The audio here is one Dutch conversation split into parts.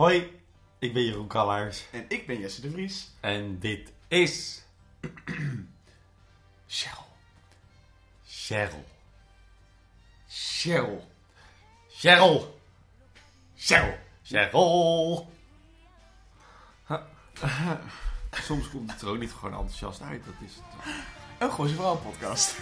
Hoi, ik ben Jeroen Kallaars En ik ben Jesse de Vries. en dit is Cheryl. Cheryl. Cheryl. Cheryl! Cheryl. Cheryl! Soms komt het er ook niet gewoon enthousiast uit, dat is het. Een Gooise Vrouw podcast.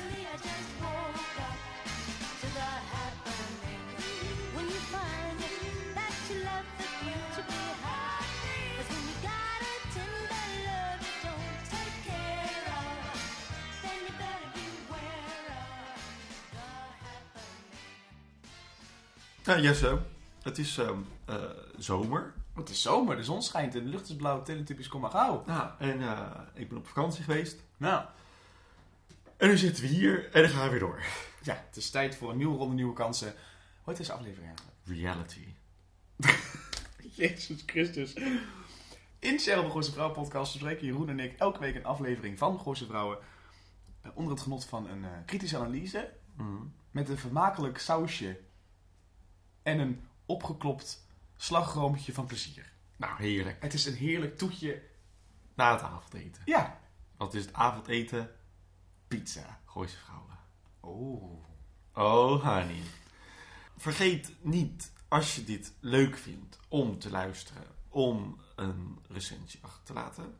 Ja, Jesse, het is ehm, eh, zomer. Het is zomer, de zon schijnt en de lucht is blauw. Teletypisch, kom maar gauw. Ja, en eh, ik ben op vakantie geweest. Nou, En nu zitten we hier en dan gaan we weer door. ja, het is tijd voor een nieuwe ronde, nieuwe kansen. Hoe heet deze aflevering eigenlijk? Reality. Jezus Christus. In Cheryl de Vrouw podcast bespreken Jeroen en ik elke week een aflevering van Gooise Vrouwen. eh, onder het genot van een kritische analyse. Mhm. Met een vermakelijk sausje. En een opgeklopt slagroompje van plezier. Nou, heerlijk. Het is een heerlijk toetje. Na het avondeten. Ja. Wat is het avondeten? Pizza. Gooise vrouwen. Oh. Oh, honey. Vergeet niet, als je dit leuk vindt, om te luisteren, om een recensie achter te laten.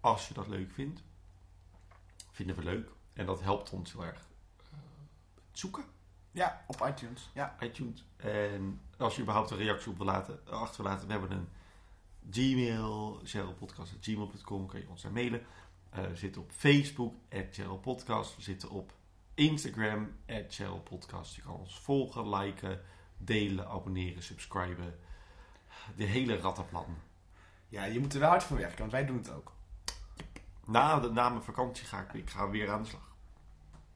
Als je dat leuk vindt, vinden we leuk. En dat helpt ons heel erg eh, zoeken, Ja, op iTunes. Ja. iTunes. En als je überhaupt een reactie op wil laten, achter wil laten, we hebben een Gmail, cherylpodcast.gmail.com, kan je ons daar mailen. Eh, we zitten op Facebook, @cherylpodcast. We zitten op Instagram, @cherylpodcast. Je kan ons volgen, liken, delen, abonneren, subscriben. De hele rattenplan. Ja, je moet er wel hard voor werken, want wij doen het ook. Na, de, na mijn vakantie ga ik, ik ga weer aan de slag.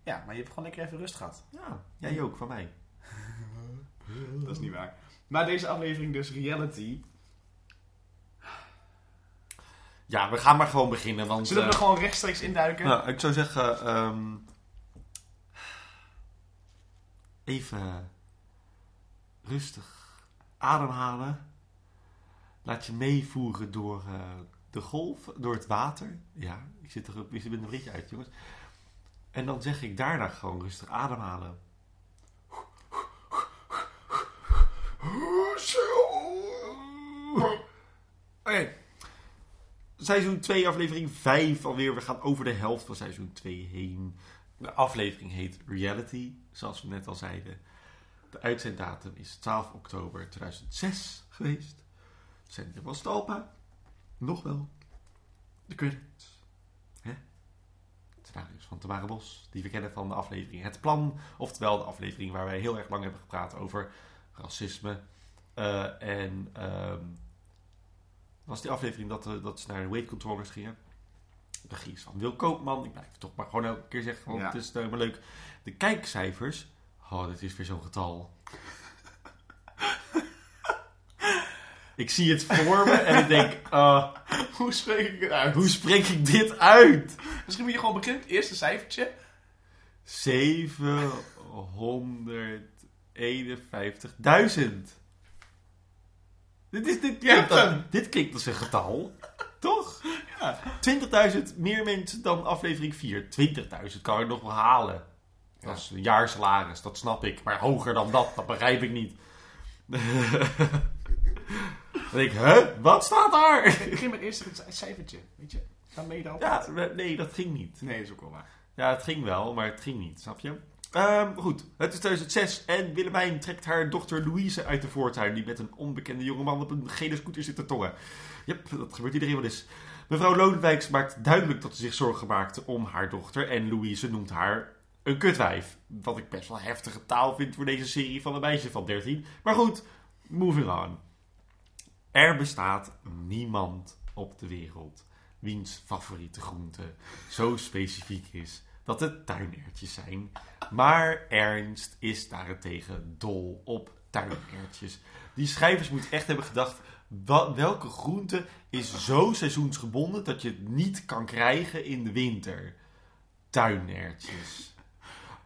Ja, maar je hebt gewoon lekker even rust gehad. Ja, jij ook, van mij. Dat is niet waar. Maar deze aflevering dus reality. Ja, we gaan maar gewoon beginnen, want... Zullen we eh, er gewoon rechtstreeks induiken? Nou, ik zou zeggen, ehm, even rustig ademhalen. Laat je meevoeren door eh, de golf, door het water. Ja, ik zit er ik zit met een berichtje uit, jongens. En dan zeg ik daarna gewoon rustig ademhalen. Oké. Seizoen 2, aflevering 5 alweer. We gaan over de helft van seizoen 2 heen. De aflevering heet Reality, zoals we net al zeiden. De uitzenddatum is 12 oktober 2006 geweest. Zender was Talpa. Nog wel. De credits. Van Tamara Bos, die we kennen van de aflevering Het Plan. Oftewel de aflevering waar wij heel erg lang hebben gepraat over racisme. Eh, en ehm, was die aflevering dat, eh, dat ze naar de weight controllers gingen. Regie is van Wil Koopman. Ik blijf het toch maar gewoon elke keer zeggen, want Ja. het is nou helemaal leuk. De kijkcijfers. Oh, dit is weer zo'n getal. Ik zie het voor me en ik denk, ah, Hoe spreek ik het uit? hoe spreek ik dit uit? Misschien moet je gewoon beginnen. Het eerste cijfertje. 751.000. Dit, is, dit, klinkt, hem. dit klinkt als een getal, toch? Ja. 20.000 meer mensen dan aflevering 4. 20.000 kan ik nog wel halen. Dat is een jaarsalaris, dat snap ik. Maar hoger dan dat, dat begrijp ik niet. dan denk ik, huh? Wat staat daar? Begin met eerst het cijfertje. Weet je? Dan ben je erop. Ja, we- nee, dat ging niet. Nee, dat is ook wel waar. Ja, het ging wel, maar het ging niet, snap je? Ehm, goed, het is 2006 en Willemijn trekt haar dochter Louise uit de voortuin... die met een onbekende jongeman op een gele scooter zit te tongen. Yep, dat gebeurt iedereen wel eens. Mevrouw Lodewijks maakt duidelijk dat ze zich zorgen maakte om haar dochter... en Louise noemt haar een kutwijf. Wat ik best wel heftige taal vind voor deze serie van een meisje van 13. Maar goed, moving on. Er bestaat niemand op de wereld wiens favoriete groente zo specifiek is dat het tuinertjes zijn. Maar Ernst is daarentegen dol op tuinertjes. Die schrijvers moeten echt hebben gedacht... welke groente is zo seizoensgebonden dat je het niet kan krijgen in de winter? Tuinertjes.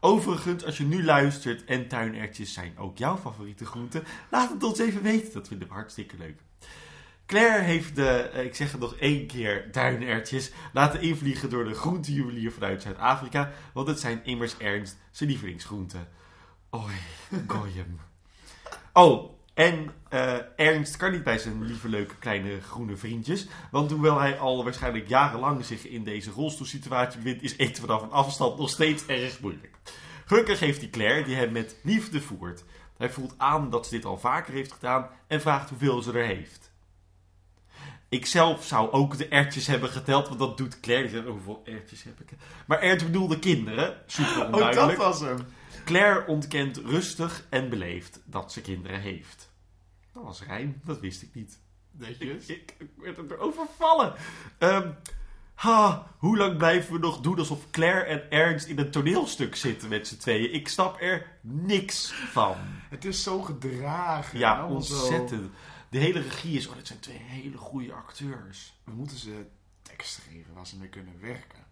Overigens, als je nu luistert en tuinertjes zijn ook jouw favoriete groente, laat het ons even weten. Dat vinden we hartstikke leuk. Claire heeft de, eh, ik zeg het nog één keer, duinertjes laten invliegen door de groentejuwelier vanuit Zuid-Afrika. Want het zijn immers Ernst zijn lievelingsgroenten. Oei, goyim. Oh, en eh, Ernst kan niet bij zijn lieve leuke kleine groene vriendjes. Want hoewel hij al waarschijnlijk jarenlang zich in deze rolstoelsituatie bevindt, is eten vanaf een afstand nog steeds erg moeilijk. Gelukkig heeft hij Claire die hem met liefde voert. Hij voelt aan dat ze dit al vaker heeft gedaan en vraagt hoeveel ze er heeft. Ik zelf zou ook de ertjes hebben geteld, want dat doet Claire. Die zegt, oh, hoeveel ertjes heb ik? Maar Ernst bedoelde kinderen. Super Oh, dat onduidelijk. was hem. Claire ontkent rustig en beleefd dat ze kinderen heeft. Dat was rijm, dat wist ik niet. Netjes. Ik, ik werd er overvallen. Ehm, ha, hoe lang blijven we nog doen alsof Claire en Ernst in een toneelstuk zitten met z'n tweeën? Ik snap er niks van. Het is zo gedragen. Ja, zo. De hele regie is, oh, dit zijn twee hele goede acteurs. We moeten ze teksten geven waar ze mee kunnen werken.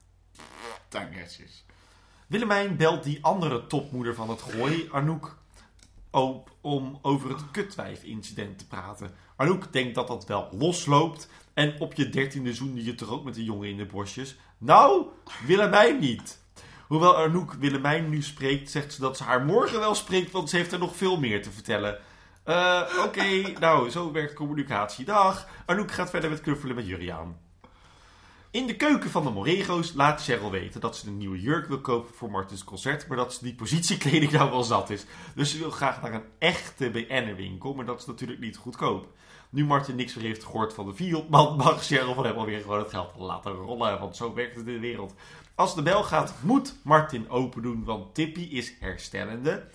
Tuinetjes. Willemijn belt die andere topmoeder van het gooi, Anouk, op om over het kutwijf-incident te praten. Anouk denkt dat dat wel losloopt. En op je dertiende zoende je toch ook met een jongen in de bosjes? Nou, Willemijn niet. Hoewel Anouk Willemijn nu spreekt, zegt ze dat ze haar morgen wel spreekt, want ze heeft er nog veel meer te vertellen. Eh, Oké, nou, zo werkt communicatie. Dag. Anouk gaat verder met knuffelen met Juriaan. In de keuken van de Morego's laat Cheryl weten dat ze een nieuwe jurk wil kopen voor Martins concert, maar dat ze die positiekleding nou wel zat is. Dus ze wil graag naar een echte BN-winkel, maar dat is natuurlijk niet goedkoop. Nu Martin niks meer heeft gehoord van de Fiatman, mag Cheryl van hem alweer gewoon het geld laten rollen, want zo werkt het in de wereld. Als de bel gaat, moet Martin open doen, want Tippy is herstellende.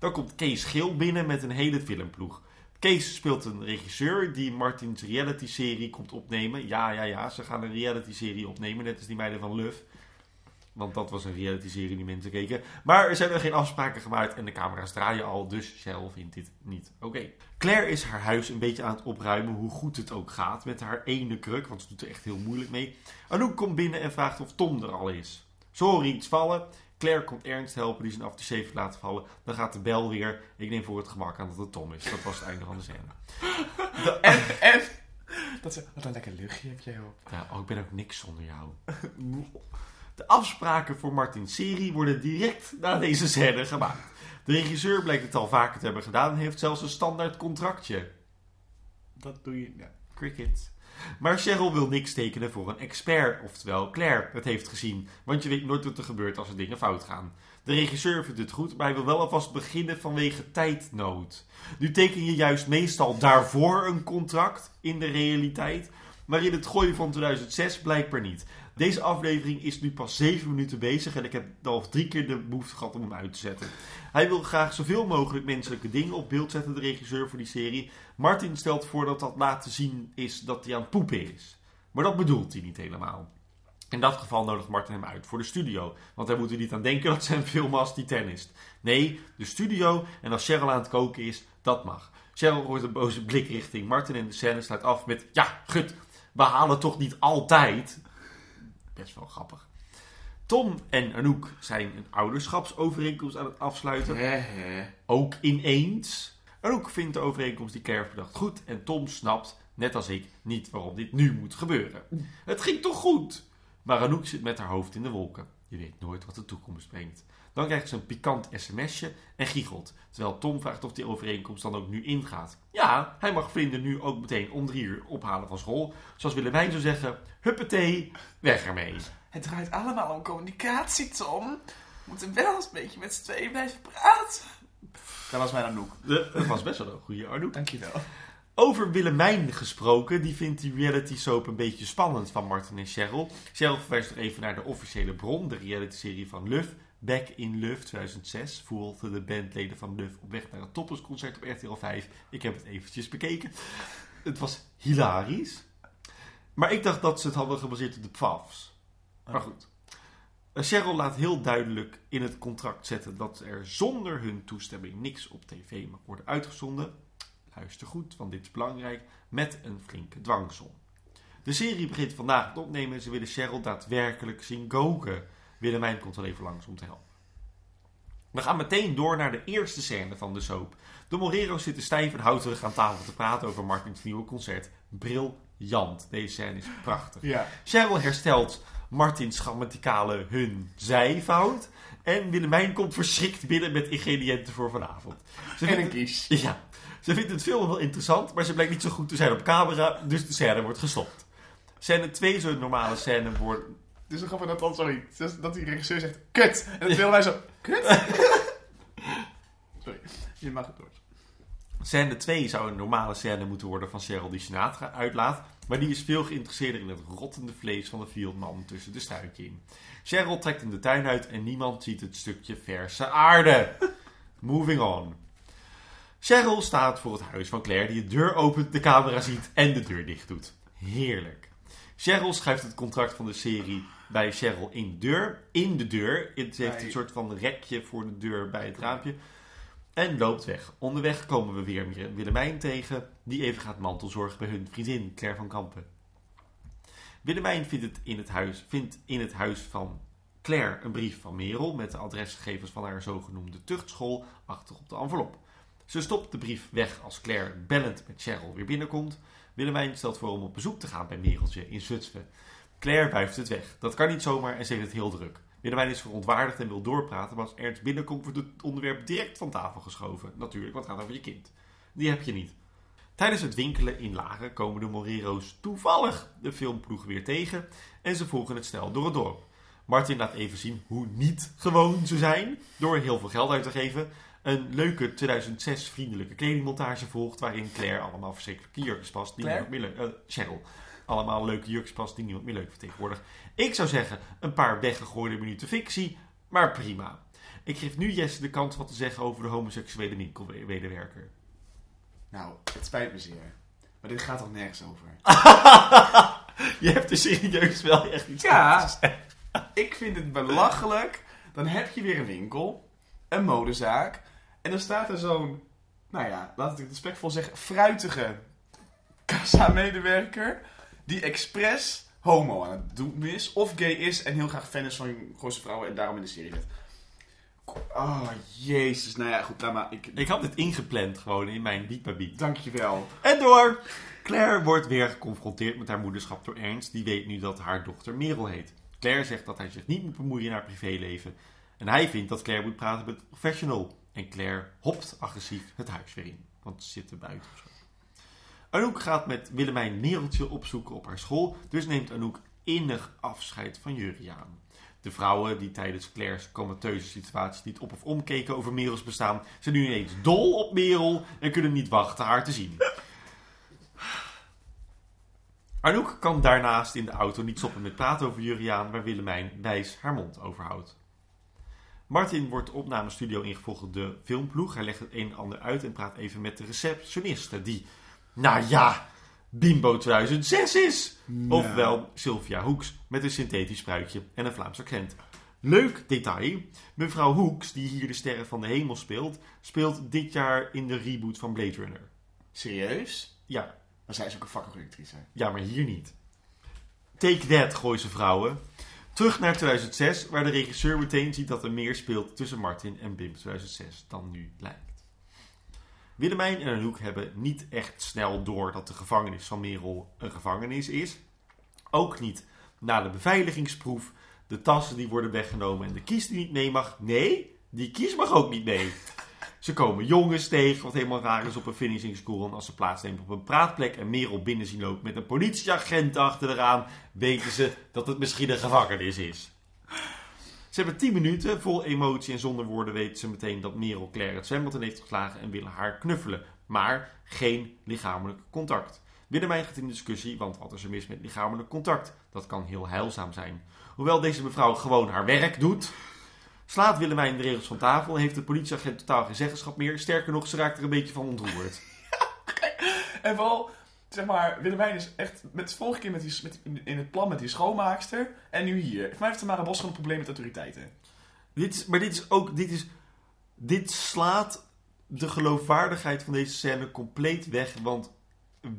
Dan komt Kees Geel binnen met een hele filmploeg. Kees speelt een regisseur die Martins reality-serie komt opnemen. Ja, ja, ja, ze gaan een reality-serie opnemen, net als die meiden van Luf. Want dat was een reality-serie die mensen keken. Maar er zijn er geen afspraken gemaakt en de camera's draaien al, dus Cheryl vindt dit niet oké. Claire is haar huis een beetje aan het opruimen, hoe goed het ook gaat met haar ene kruk, want ze doet er echt heel moeilijk mee. Anouk komt binnen en vraagt of Tom er al is. Sorry, iets vallen. Claire komt Ernst helpen die zijn aftershave heeft laten vallen. Dan gaat de bel weer. Ik neem voor het gemak aan dat het Tom is. Dat was het einde van de scène. De- En, en... Dat ze, wat een lekker luchtje heb jij op. Ja, oh, ik ben ook niks zonder jou. De afspraken voor Martin's serie worden direct na deze scène gemaakt. De regisseur blijkt het al vaker te hebben gedaan en heeft zelfs een standaard contractje. Dat doe je... Ja. Cricket. Maar Cheryl wil niks tekenen voor een expert, oftewel Claire het heeft gezien. Want je weet nooit wat er gebeurt als er dingen fout gaan. De regisseur vindt het goed, maar hij wil wel alvast beginnen vanwege tijdnood. Nu teken je juist meestal daarvoor een contract in de realiteit, maar in het gooien van 2006 blijkbaar niet. Deze aflevering is nu pas 7 minuten bezig en ik heb al drie keer de behoefte gehad om hem uit te zetten. Hij wil graag zoveel mogelijk menselijke dingen op beeld zetten, de regisseur voor die serie. Martin stelt voor dat dat laten zien is dat hij aan het poepen is. Maar dat bedoelt hij niet helemaal. In dat geval nodigt Martin hem uit voor de studio. Want hij moet er niet aan denken dat hem filmen als die tennist. Nee, de studio en als Cheryl aan het koken is, dat mag. Cheryl gooit een boze blik richting Martin en de scène sluit af met... Ja, gut, we halen toch niet altijd? Best wel grappig. Tom en Anouk zijn een ouderschapsovereenkomst aan het afsluiten. Hè. Ook ineens. Anouk vindt de overeenkomst die Claire bedacht goed. En Tom snapt, net als ik, niet waarom dit nu moet gebeuren. Het ging toch goed? Maar Anouk zit met haar hoofd in de wolken. Je weet nooit wat de toekomst brengt. Dan krijgt ze een pikant sms'je en giechelt. Terwijl Tom vraagt of die overeenkomst dan ook nu ingaat. Ja, hij mag vrienden nu ook meteen om drie uur ophalen van school. Zoals Willemijn zou zeggen, huppatee, weg ermee. Het draait allemaal om communicatie, Tom. We moeten wel eens een beetje met z'n tweeën blijven praten. Dat was mijn. De- Dat was best wel een goede Anouk. Dankjewel. Over Willemijn gesproken, die vindt die reality soap een beetje spannend van Martin en Cheryl. Cheryl verwijst nog even naar de officiële bron, de reality-serie van Luf. Back in Luf 2006 voelde de bandleden van Luf op weg naar het toppersconcert op RTL 5. Ik heb het eventjes bekeken. Het was hilarisch. Maar ik dacht dat ze het hadden gebaseerd op de PFAFs. Maar goed. Eh, Cheryl laat heel duidelijk in het contract zetten dat er zonder hun toestemming niks op tv mag worden uitgezonden. Luister goed, want dit is belangrijk. Met een flinke dwangsom. De serie begint vandaag met opnemen en ze willen Cheryl daadwerkelijk zien koken. Willemijn komt wel even langs om te helpen. We gaan meteen door naar de eerste scène van de soap. De Morero's zitten stijf en houterig aan tafel te praten over Martins nieuwe concert. briljant. Deze scène is prachtig. Ja. Cheryl herstelt Martins grammaticale hun zijfout. En Willemijn komt verschrikt binnen met ingrediënten voor vanavond. Ze En een kies. ja, ze vindt het film wel interessant, maar ze blijkt niet zo goed te zijn op camera, dus de scène wordt gestopt. Scène 2 zou een normale scène worden. Is zo grappig dat dan, sorry, dat die regisseur zegt, kut! En dan willen wij zo, kut? sorry, je mag het door. Scène 2 zou een normale scène moeten worden van Cheryl die Sinatra uitlaat, maar die is veel geïnteresseerder in het rottende vlees van de fieldman tussen de stuitje in. Cheryl trekt in de tuin uit en niemand ziet het stukje verse aarde. Moving on. Cheryl staat voor het huis van Claire die de deur opent, de camera ziet en de deur dicht doet. Heerlijk. Cheryl schuift het contract van de serie bij Cheryl in de deur. In de deur. Het heeft een soort van rekje voor de deur bij het raampje. En loopt weg. Onderweg komen we weer Willemijn tegen, die even gaat mantelzorgen bij hun vriendin Claire van Kampen. Willemijn vindt, het in, het huis, vindt in het huis van Claire een brief van Merel met de adresgegevens van haar zogenoemde tuchtschool achter op de envelop. Ze stopt de brief weg als Claire bellend met Cheryl weer binnenkomt. Willemijn stelt voor om op bezoek te gaan bij Mereltje in Zutphen. Claire wuift het weg. Dat kan niet zomaar en ze heeft het heel druk. Willemijn is verontwaardigd en wil doorpraten, maar als Ernst binnenkomt wordt het onderwerp direct van tafel geschoven. Natuurlijk, want het gaat over je kind. Die heb je niet. Tijdens het winkelen in Laren komen de Morero's toevallig de filmploeg weer tegen en ze volgen het snel door het dorp. Martin laat even zien hoe niet gewoon ze zijn door heel veel geld uit te geven. Een leuke 2006 vriendelijke kledingmontage volgt waarin Claire allemaal verschrikkelijke jurkjes past die Claire? leuk... eh, Cheryl. Allemaal leuke jurkjes past die niemand meer leuk vindt tegenwoordig. Ik zou zeggen een paar weggegooide minuten fictie, maar prima. Ik geef nu Jesse de kans wat te zeggen over de homoseksuele winkelmedewerker. Nou, het spijt me zeer. Maar dit gaat toch nergens over? Je hebt er serieus wel echt iets Ja. te. Ik vind het belachelijk. Dan heb je weer een winkel, een modezaak. En dan staat er zo'n, nou ja, laat ik het respectvol zeggen, fruitige kassa-medewerker. Die expres homo aan het doen is. Of gay is en heel graag fan is van Gooise vrouwen en daarom in de serie zit. Oh, jezus. Nou ja, goed, laat maar. Ik, Ik had dit ingepland gewoon in mijn Beat by Beat. dankjewel. En door! Claire wordt weer geconfronteerd met haar moederschap door Ernst. Die weet nu dat haar dochter Merel heet. Claire zegt dat hij zich niet moet bemoeien in haar privéleven. En hij vindt dat Claire moet praten met een professional. En Claire hopt agressief het huis weer in. Want ze zitten buiten of zo. Anouk gaat met Willemijn Mereltje opzoeken op haar school. Dus neemt Anouk innig afscheid van Juriaan. De vrouwen die tijdens Claire's comateuze situatie niet op of omkeken over Merels bestaan, zijn nu ineens dol op Merel en kunnen niet wachten haar te zien. Anouk kan daarnaast in de auto niet stoppen met praten over Juriaan, waar Willemijn wijs haar mond overhoudt. Martin wordt opnamestudio ingevolgd door de filmploeg. Hij legt het een en ander uit en praat even met de receptioniste, die, nou ja, Bimbo 2006 is. Ofwel Sylvia Hoeks met een synthetisch spruitje en een Vlaams accent. Leuk detail. Mevrouw Hoeks, die hier de Sterren van de Hemel speelt, speelt dit jaar in de reboot van Blade Runner. Serieus? Ja, Maar zij is ook een fucking actrice. ja, maar hier niet. Take that, Gooise vrouwen. Terug naar 2006, waar de regisseur meteen ziet dat er meer speelt tussen Martin en Bim 2006 dan nu lijkt. Willemijn en Anouk hebben niet echt snel door dat de gevangenis van Merel een gevangenis is. Ook niet na de beveiligingsproef, de tassen die worden weggenomen en de kies die niet mee mag. Nee, die kies mag ook niet mee. Ze komen jongens tegen, wat helemaal raar is op een finishing school. En als ze plaatsnemen op een praatplek en Merel binnen zien lopen met een politieagent achter eraan, weten ze dat het misschien een gevangenis is. Ze hebben 10 minuten, vol emotie en zonder woorden weten ze meteen dat Merel Claire het zwembad heeft geslagen en willen haar knuffelen. Maar geen lichamelijk contact. Willemijn gaat in discussie, want wat is er mis met lichamelijk contact? Dat kan heel heilzaam zijn. Hoewel deze mevrouw gewoon haar werk doet, slaat Willemijn de regels van tafel en heeft de politieagent totaal geen zeggenschap meer. Sterker nog, ze raakt er een beetje van ontroerd. En vooral, zeg maar, Willemijn is echt met vorige keer met die, met, in- het plan met die schoonmaakster. En nu hier. Voor mij heeft Tamara Bos gewoon een probleem met autoriteiten. Dit maar dit is ook, dit is, dit slaat de geloofwaardigheid van deze scène compleet weg. Want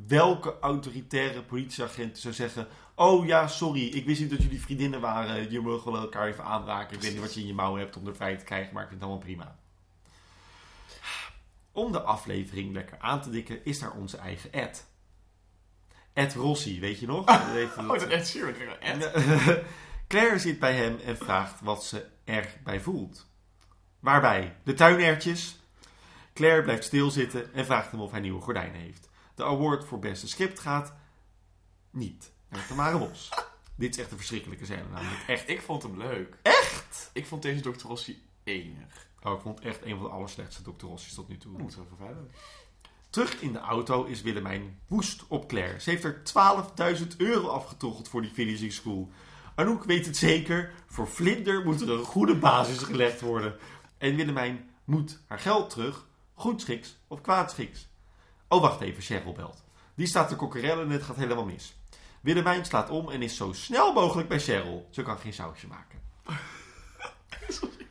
welke autoritaire politieagent zou zeggen: Oh ja, sorry, ik wist niet dat jullie vriendinnen waren. Je mag wel elkaar even aanraken. Ik weet niet wat je in je mouw hebt om er vrij te krijgen, maar ik vind het allemaal prima. Om de aflevering lekker aan te dikken, is daar onze eigen Ed. Ed Rossi, weet je nog? Dat heeft- Oh, dat is echt Sheeran. Ed. Claire zit bij hem en vraagt wat ze erbij voelt. Waarbij? De tuinertjes. Claire blijft stilzitten en vraagt hem of hij nieuwe gordijnen heeft. De award voor beste script gaat niet naar Tamara Bos. Dit is echt een verschrikkelijke scène namelijk. Echt. Ik vond hem leuk. Echt? Ik vond deze Dr. Rossi enig. Oh, ik vond echt een van de allerslechtste Dr. Rossi's tot nu toe. We moeten even verder. Terug in de auto is Willemijn woest op Claire. Ze heeft er 12.000 euro afgetoggeld voor die finishing school. Anouk weet het zeker. Voor Vlinder moet er een goede basis gelegd worden. En Willemijn moet haar geld terug. Goedschiks of kwaadschiks. Oh, wacht even. Cheryl belt. Die staat te kokkerellen en het gaat helemaal mis. Willemijn slaat om en is zo snel mogelijk bij Cheryl. Ze kan geen sausje maken.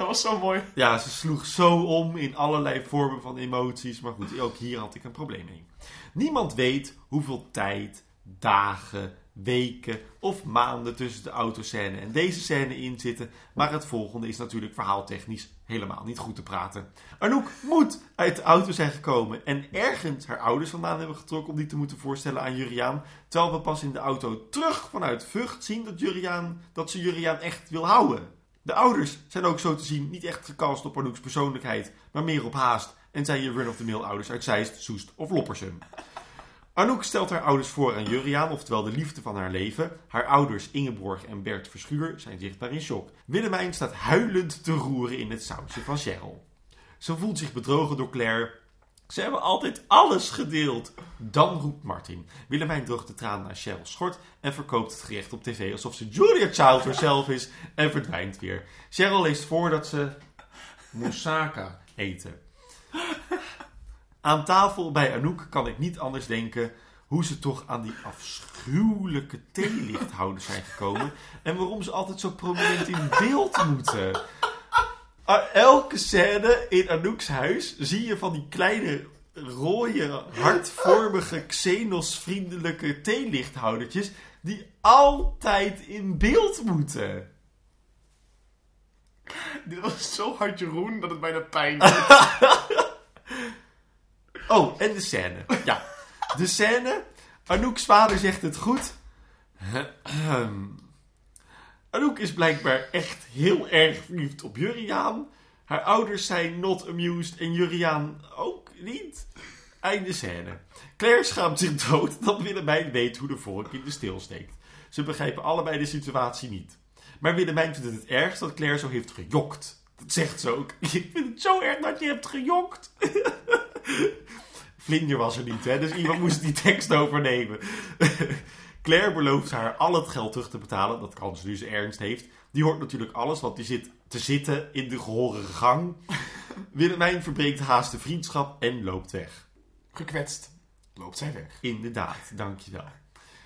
Dat was zo mooi. Ja, ze sloeg zo om in allerlei vormen van emoties. Maar goed, ook hier had ik een probleem mee. Niemand weet hoeveel tijd, dagen, weken of maanden tussen de autoscène en deze scène in zitten. Maar het volgende is natuurlijk verhaaltechnisch helemaal niet goed te praten. Anouk moet uit de auto zijn gekomen en ergens haar ouders vandaan hebben getrokken om die te moeten voorstellen aan Juriaan. Terwijl we pas in de auto terug vanuit Vught zien dat, Juriaan, dat ze Juriaan echt wil houden. De ouders zijn ook zo te zien niet echt gecast op Anouk's persoonlijkheid, maar meer op haast en zijn je run-of-the-mill ouders uit Zeist, Soest of Loppersum. Anouk stelt haar ouders voor aan Juriaan, oftewel de liefde van haar leven. Haar ouders Ingeborg en Bert Verschuur zijn zichtbaar in shock. Willemijn staat huilend te roeren in het sausje van Cheryl. Ze voelt zich bedrogen door Claire. Ze hebben altijd alles gedeeld. Dan roept Martin. Willemijn droogt de tranen naar Cheryl's schort en verkoopt het gerecht op tv alsof ze Julia Child herself is en verdwijnt weer. Cheryl leest voor dat ze moussaka eten. Aan tafel bij Anouk kan ik niet anders denken hoe ze toch aan die afschuwelijke theelichthouders zijn gekomen en waarom ze altijd zo prominent in beeld moeten. Aan elke scène in Anouk's huis zie je van die kleine rode, hartvormige, Xenos-vriendelijke theelichthoudertjes die altijd in beeld moeten. Dit was zo hard Jeroen dat het bijna pijn deed. Oh, en de scène. Ja, de scène. Anouk's vader zegt het goed. Anouk is blijkbaar echt heel erg verliefd op Juriaan. Haar ouders zijn not amused en Juriaan ook niet. Einde scène. Claire schaamt zich dood dat Willemijn weet hoe de volk in de stil steekt. Ze begrijpen allebei de situatie niet. Maar Willemijn vindt het het ergst dat Claire zo heeft gejokt. Dat zegt ze ook. Ik vind het zo erg dat je hebt gejokt. Vlinder was er niet, hè? dus iemand moest die tekst overnemen. Claire belooft haar al het geld terug te betalen. Dat kan ze nu ze ernst heeft. Die hoort natuurlijk alles, want die zit te zitten in de gehorige gang. Willemijn verbreekt haast de vriendschap en loopt weg. Gekwetst. Loopt zij weg. Inderdaad, dankjewel.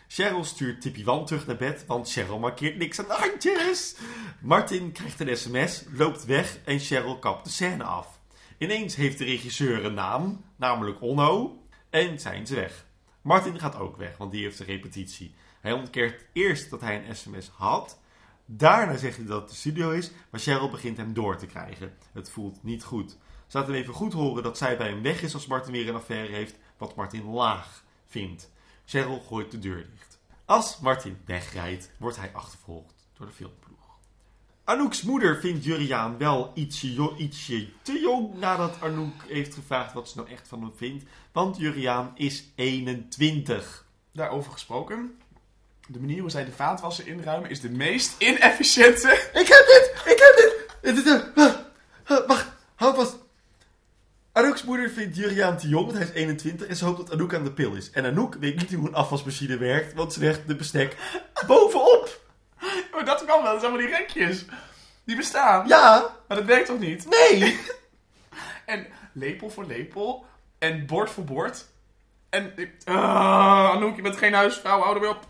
Cheryl stuurt Tippy Wan terug naar bed, want Cheryl markeert niks aan de handjes. Martin krijgt een sms, loopt weg en Cheryl kapt de scène af. Ineens heeft de regisseur een naam, namelijk Onno, en zijn ze weg. Martin gaat ook weg, want die heeft een repetitie. Hij ontkert eerst dat hij een sms had. Daarna zegt hij dat het de studio is, maar Cheryl begint hem door te krijgen. Het voelt niet goed. Ze laat hem even goed horen dat zij bij hem weg is als Martin weer een affaire heeft, wat Martin laag vindt. Cheryl gooit de deur dicht. Als Martin wegrijdt, wordt hij achtervolgd door de filmploeg. Anouk's moeder vindt Juriaan wel ietsje, jo- ietsje te jong nadat Anouk heeft gevraagd wat ze nou echt van hem vindt. Want Juriaan is 21. Daarover gesproken. De manier hoe zij de vaatwasser inruimen is de meest inefficiënte. Ik heb dit! Ik heb dit! wacht, hou vast. Anouk's moeder vindt Juriaan te jong, want hij is 21 en ze hoopt dat Anouk aan de pil is. En Anouk weet niet hoe een afwasmachine werkt, want ze legt de bestek bovenop. Dat kan wel, dat zijn allemaal die rekjes. Die bestaan. Ja, Maar dat werkt toch niet? nee. En lepel voor lepel. En bord voor bord. En... Ah, Anouk, je bent geen huisvrouw, hou er weer op.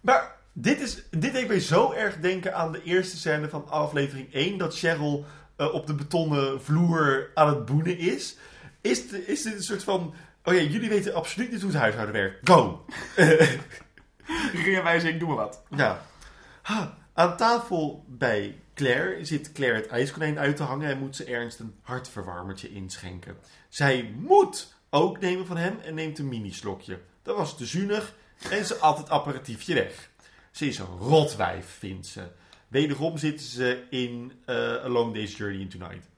Maar dit, is, dit deed mij zo erg denken aan de eerste scène van aflevering 1. Dat Cheryl eh, op de betonnen vloer aan het boenen is. Is, de- is dit een soort van... Oh ja, jullie weten absoluut niet hoe het huishouden werkt. Go! Ringenwijzing, doe maar wat. Ja. Aan tafel bij Claire zit Claire het ijskonijn uit te hangen en moet ze Ernst een hartverwarmertje inschenken. Zij moet ook nemen van hem en neemt een mini-slokje. Dat was te zuinig en ze at het apparatiefje weg. Ze is een rotwijf, vindt ze. Wederom zitten ze in uh, A Long Day's Journey Tonight.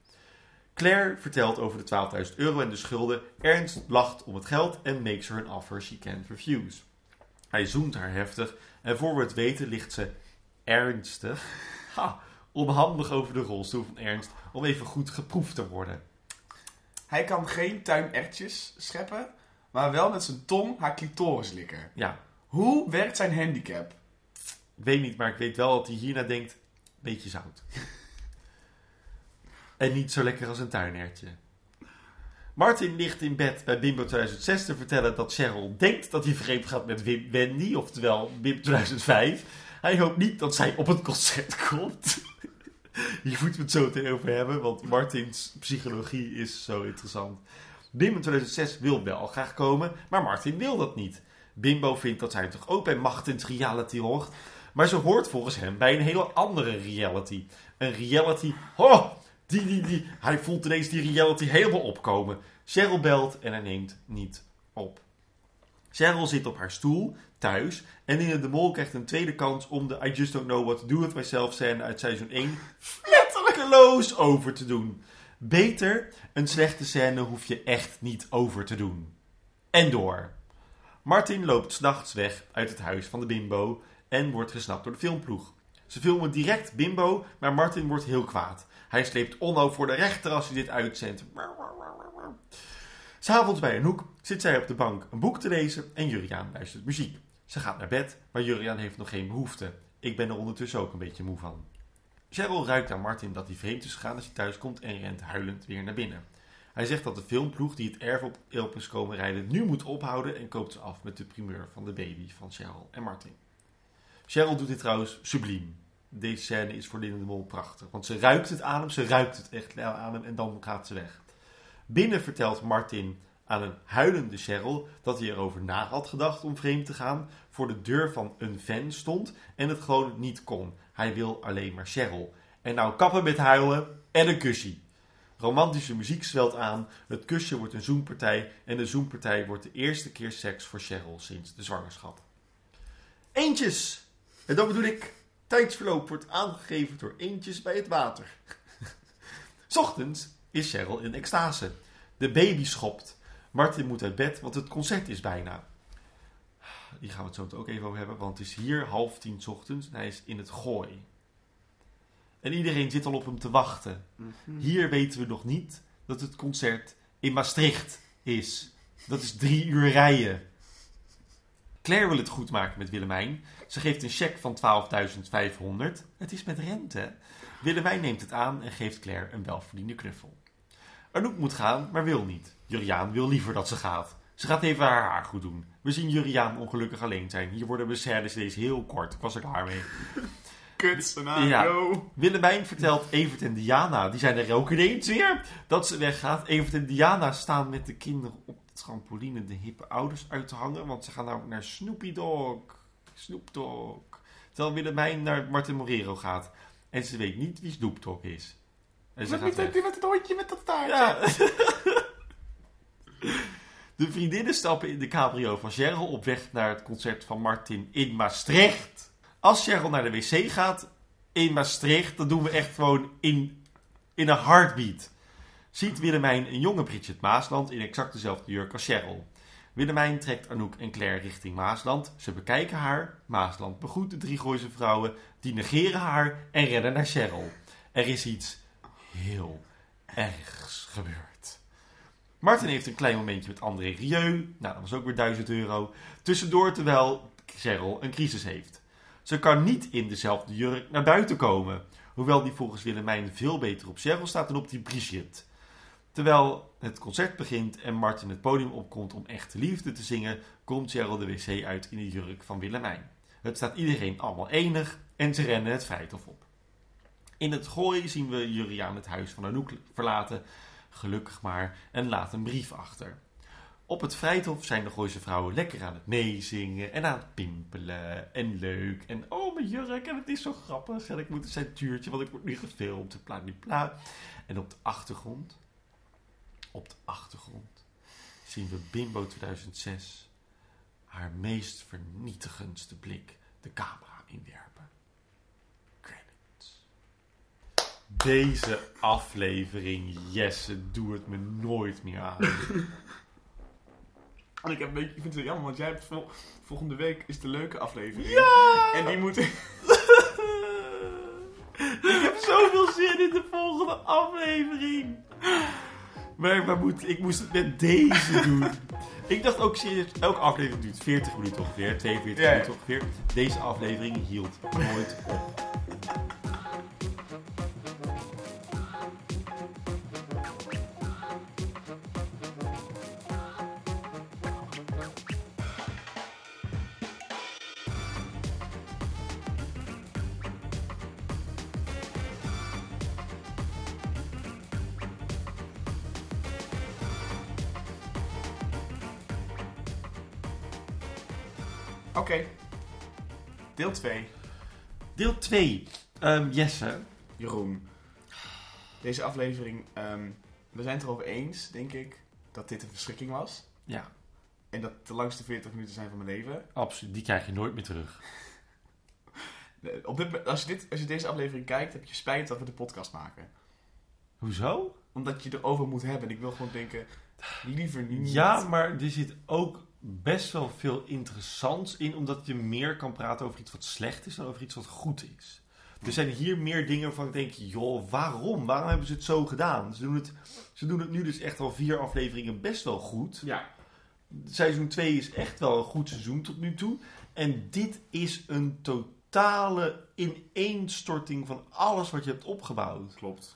Claire vertelt over de 12.000 euro en de schulden. Ernst lacht om het geld en makes her an offer she can't refuse. Hij zoent haar heftig en voor we het weten ligt ze ernstig, ha, onhandig over de rolstoel van Ernst om even goed geproefd te worden. Hij kan geen tuinertjes scheppen, maar wel met zijn tong haar clitoris likken. Ja, Hoe werkt zijn handicap? ik weet niet, maar ik weet wel dat hij hierna denkt, beetje zout. en niet zo lekker als een tuinertje. Martin ligt in bed bij Bimbo 2006 te vertellen dat Cheryl denkt dat hij vreemd gaat met Wim Wendy, oftewel Bimbo 2005. Hij hoopt niet dat zij op het concert komt. Hier moeten het zo meteen over hebben, want Martins psychologie is zo interessant. Bimbo 2006 wil wel graag komen, maar Martin wil dat niet. Bimbo vindt dat zij toch ook bij Machtens reality hoort, maar ze hoort volgens hem bij een hele andere reality. Een reality, oh, die, die, die. Hij voelt ineens die reality helemaal opkomen. Cheryl belt en hij neemt niet op. Cheryl zit op haar stoel, thuis, en in de mol krijgt een tweede kans om de I Just Don't Know What to Do With Myself scène uit seizoen 1 letterlijk over te doen. Beter, een slechte scène hoef je echt niet over te doen. En door. Martin loopt s'nachts weg uit het huis van de bimbo en wordt gesnapt door de filmploeg. Ze filmen direct bimbo, maar Martin wordt heel kwaad. Hij sleept Onno voor de rechter als hij dit uitzendt. S'avonds bij Anouk zit zij op de bank een boek te lezen en Juriaan luistert muziek. Ze gaat naar bed, maar Juriaan heeft nog geen behoefte. Ik ben er ondertussen ook een beetje moe van. Cheryl ruikt aan Martin dat hij vreemd is gegaan als hij thuis komt en rent huilend weer naar binnen. Hij zegt dat de filmploeg die het erf op Elp komen rijden nu moet ophouden en koopt ze af met de primeur van de baby van Cheryl en Martin. Cheryl doet dit trouwens subliem. Deze scène is voor Linda de Mol prachtig, want ze ruikt het aan hem, ze ruikt het echt aan hem en dan gaat ze weg. Binnen vertelt Martin aan een huilende Cheryl dat hij erover na had gedacht om vreemd te gaan, voor de deur van een fan stond en het gewoon niet kon. Hij wil alleen maar Cheryl. En nou kappen met huilen en een kusje. Romantische muziek zwelt aan, het kusje wordt een zoenpartij en de zoenpartij wordt de eerste keer seks voor Cheryl sinds de zwangerschap. Eentjes! En dat bedoel ik, tijdsverloop wordt aangegeven door eentjes bij het water. Ochtends is Cheryl in extase. De baby schopt. Martin moet uit bed, want het concert is bijna. Die gaan we het zo ook even over hebben, want het is hier half tien 's ochtends en hij is in het gooi. En iedereen zit al op hem te wachten. Hier weten we nog niet dat het concert in Maastricht is. Dat is drie uur rijden. Claire wil het goed maken met Willemijn. Ze geeft een cheque van 12.500. Het is met rente. Willemijn neemt het aan en geeft Claire een welverdiende knuffel. Anouk moet gaan, maar wil niet. Juriaan wil liever dat ze gaat. Ze gaat even haar haar goed doen. We zien Juriaan ongelukkig alleen zijn. Hier worden we scènes deze heel kort. Ik was er klaar mee. Kut scenario. Willemijn vertelt Evert en Diana, die zijn er ook ineens weer, dat ze weggaat. Evert en Diana staan met de kinderen op de trampoline de hippe ouders uit te hangen, want ze gaan namelijk naar Snoopy Dog. Snoop Dog. Terwijl Willemijn naar Martin Morero gaat. En ze weet niet wie Snoop Dog is. En ze ik nu met het hondje met dat taartje? Ja. De vriendinnen stappen in de cabrio van Cheryl op weg naar het concert van Martin in Maastricht. Als Cheryl naar de wc gaat in Maastricht, dan doen we echt gewoon in, in een heartbeat. Ziet Willemijn een jonge Bridget Maasland in exact dezelfde jurk als Cheryl. Willemijn trekt Anouk en Claire richting Maasland. Ze bekijken haar. Maasland begroet de drie Gooise vrouwen. Die negeren haar en rennen naar Cheryl. Er is iets heel ergs gebeurd. Martin heeft een klein momentje met André Rieu. Nou, dat was ook weer 1000 euro. Tussendoor terwijl Cheryl een crisis heeft. Ze kan niet in dezelfde jurk naar buiten komen. Hoewel die volgens Willemijn veel beter op Cheryl staat dan op die Brigitte. Terwijl het concert begint en Martin het podium opkomt om echte liefde te zingen, komt Cheryl de wc uit in de jurk van Willemijn. Het staat iedereen allemaal enig en ze rennen het Vrijthof op. In het gooi zien we Juriaan het huis van Anouk verlaten, gelukkig maar, en laat een brief achter. Op het Vrijthof zijn de Gooise vrouwen lekker aan het meezingen en aan het pimpelen en leuk. En oh, mijn jurk en het is zo grappig en ik moet een centuurtje, want ik word nu gefilmd bla. En op de achtergrond, op de achtergrond, zien we Bimbo 2006 haar meest vernietigendste blik de camera inwerpen. Credits. Deze aflevering, Jesse, doe het me nooit meer aan. En ik, heb een beetje, ik vind het wel jammer, want jij hebt vol- volgende week is de leuke aflevering. Ja! En die moet... ik heb zoveel zin in de volgende aflevering. Maar, maar moet, ik moest het met deze doen. Ik dacht ook serieus, elke aflevering duurt 40 minuten ongeveer, 42 Ja, ja. minuten ongeveer. Deze aflevering hield nooit op. 2. Ehm, Jesse. Jeroen. Deze aflevering, ehm, we zijn het erover eens, denk ik, dat dit een verschrikking was. Ja, En dat de langste 40 minuten zijn van mijn leven. absoluut. Die krijg je nooit meer terug. Eh, Op dit, als, je dit, als je deze aflevering kijkt, heb je spijt dat we de podcast maken. Hoezo? Omdat je erover moet hebben. En ik wil gewoon denken, liever niet. Ja, maar er zit ook best wel veel interessants in, omdat je meer kan praten over iets wat slecht is dan over iets wat goed is. Er zijn hier meer dingen waarvan ik denk, joh, waarom? Waarom hebben ze het zo gedaan? Ze doen het, ze doen het nu dus echt al vier afleveringen best wel goed. Ja. Seizoen 2 is echt wel een goed seizoen tot nu toe. En dit is een totale ineenstorting van alles wat je hebt opgebouwd. Klopt.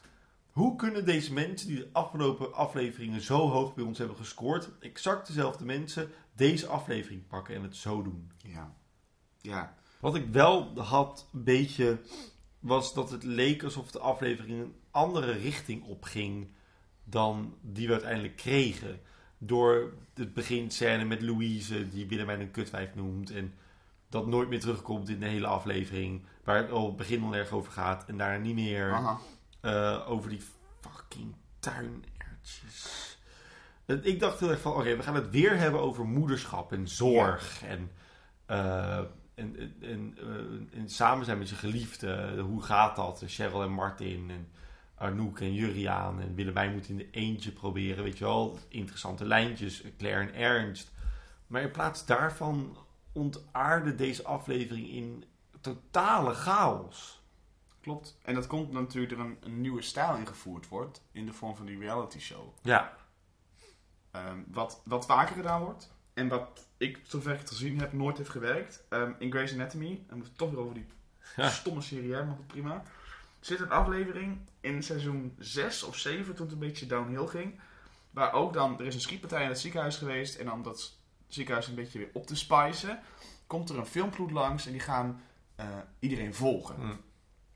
Hoe kunnen deze mensen die de afgelopen afleveringen zo hoog bij ons hebben gescoord, exact dezelfde mensen, deze aflevering pakken en het zo doen? Ja. Ja. Wat ik wel had een beetje, was dat het leek alsof de aflevering een andere richting opging dan die we uiteindelijk kregen. Door het beginscène met Louise, die Willemijn een kutwijf noemt. En dat nooit meer terugkomt in de hele aflevering. Waar het al het begin al erg over gaat. En daarna niet meer. Aha. Eh, over die fucking tuinertjes. Ik dacht heel erg van, oké, we gaan het weer hebben over moederschap en zorg. En, eh, en, en, en, eh, en samen zijn met je geliefde. Hoe gaat dat? Cheryl en Martin en Arnoek en Juriaan. En Willemijn moet in de eentje proberen, weet je wel. Interessante lijntjes, Claire en Ernst. Maar in plaats daarvan ontaarde deze aflevering in totale chaos. Klopt. En dat komt natuurlijk er een, een nieuwe stijl ingevoerd wordt. In de vorm van die reality show. Ja, Ehm, wat, wat vaker gedaan wordt. En wat ik, zover ik het gezien heb, nooit heeft gewerkt. Ehm, in Grey's Anatomy. En we het toch weer over die Ja. stomme serie hebben, maar goed, prima. Zit een aflevering in seizoen 6 of 7, toen het een beetje downhill ging. Waar ook dan, er is een schietpartij in het ziekenhuis geweest. En om dat ziekenhuis een beetje weer op te spicen, komt er een filmploeg langs en die gaan eh, iedereen volgen. Mm.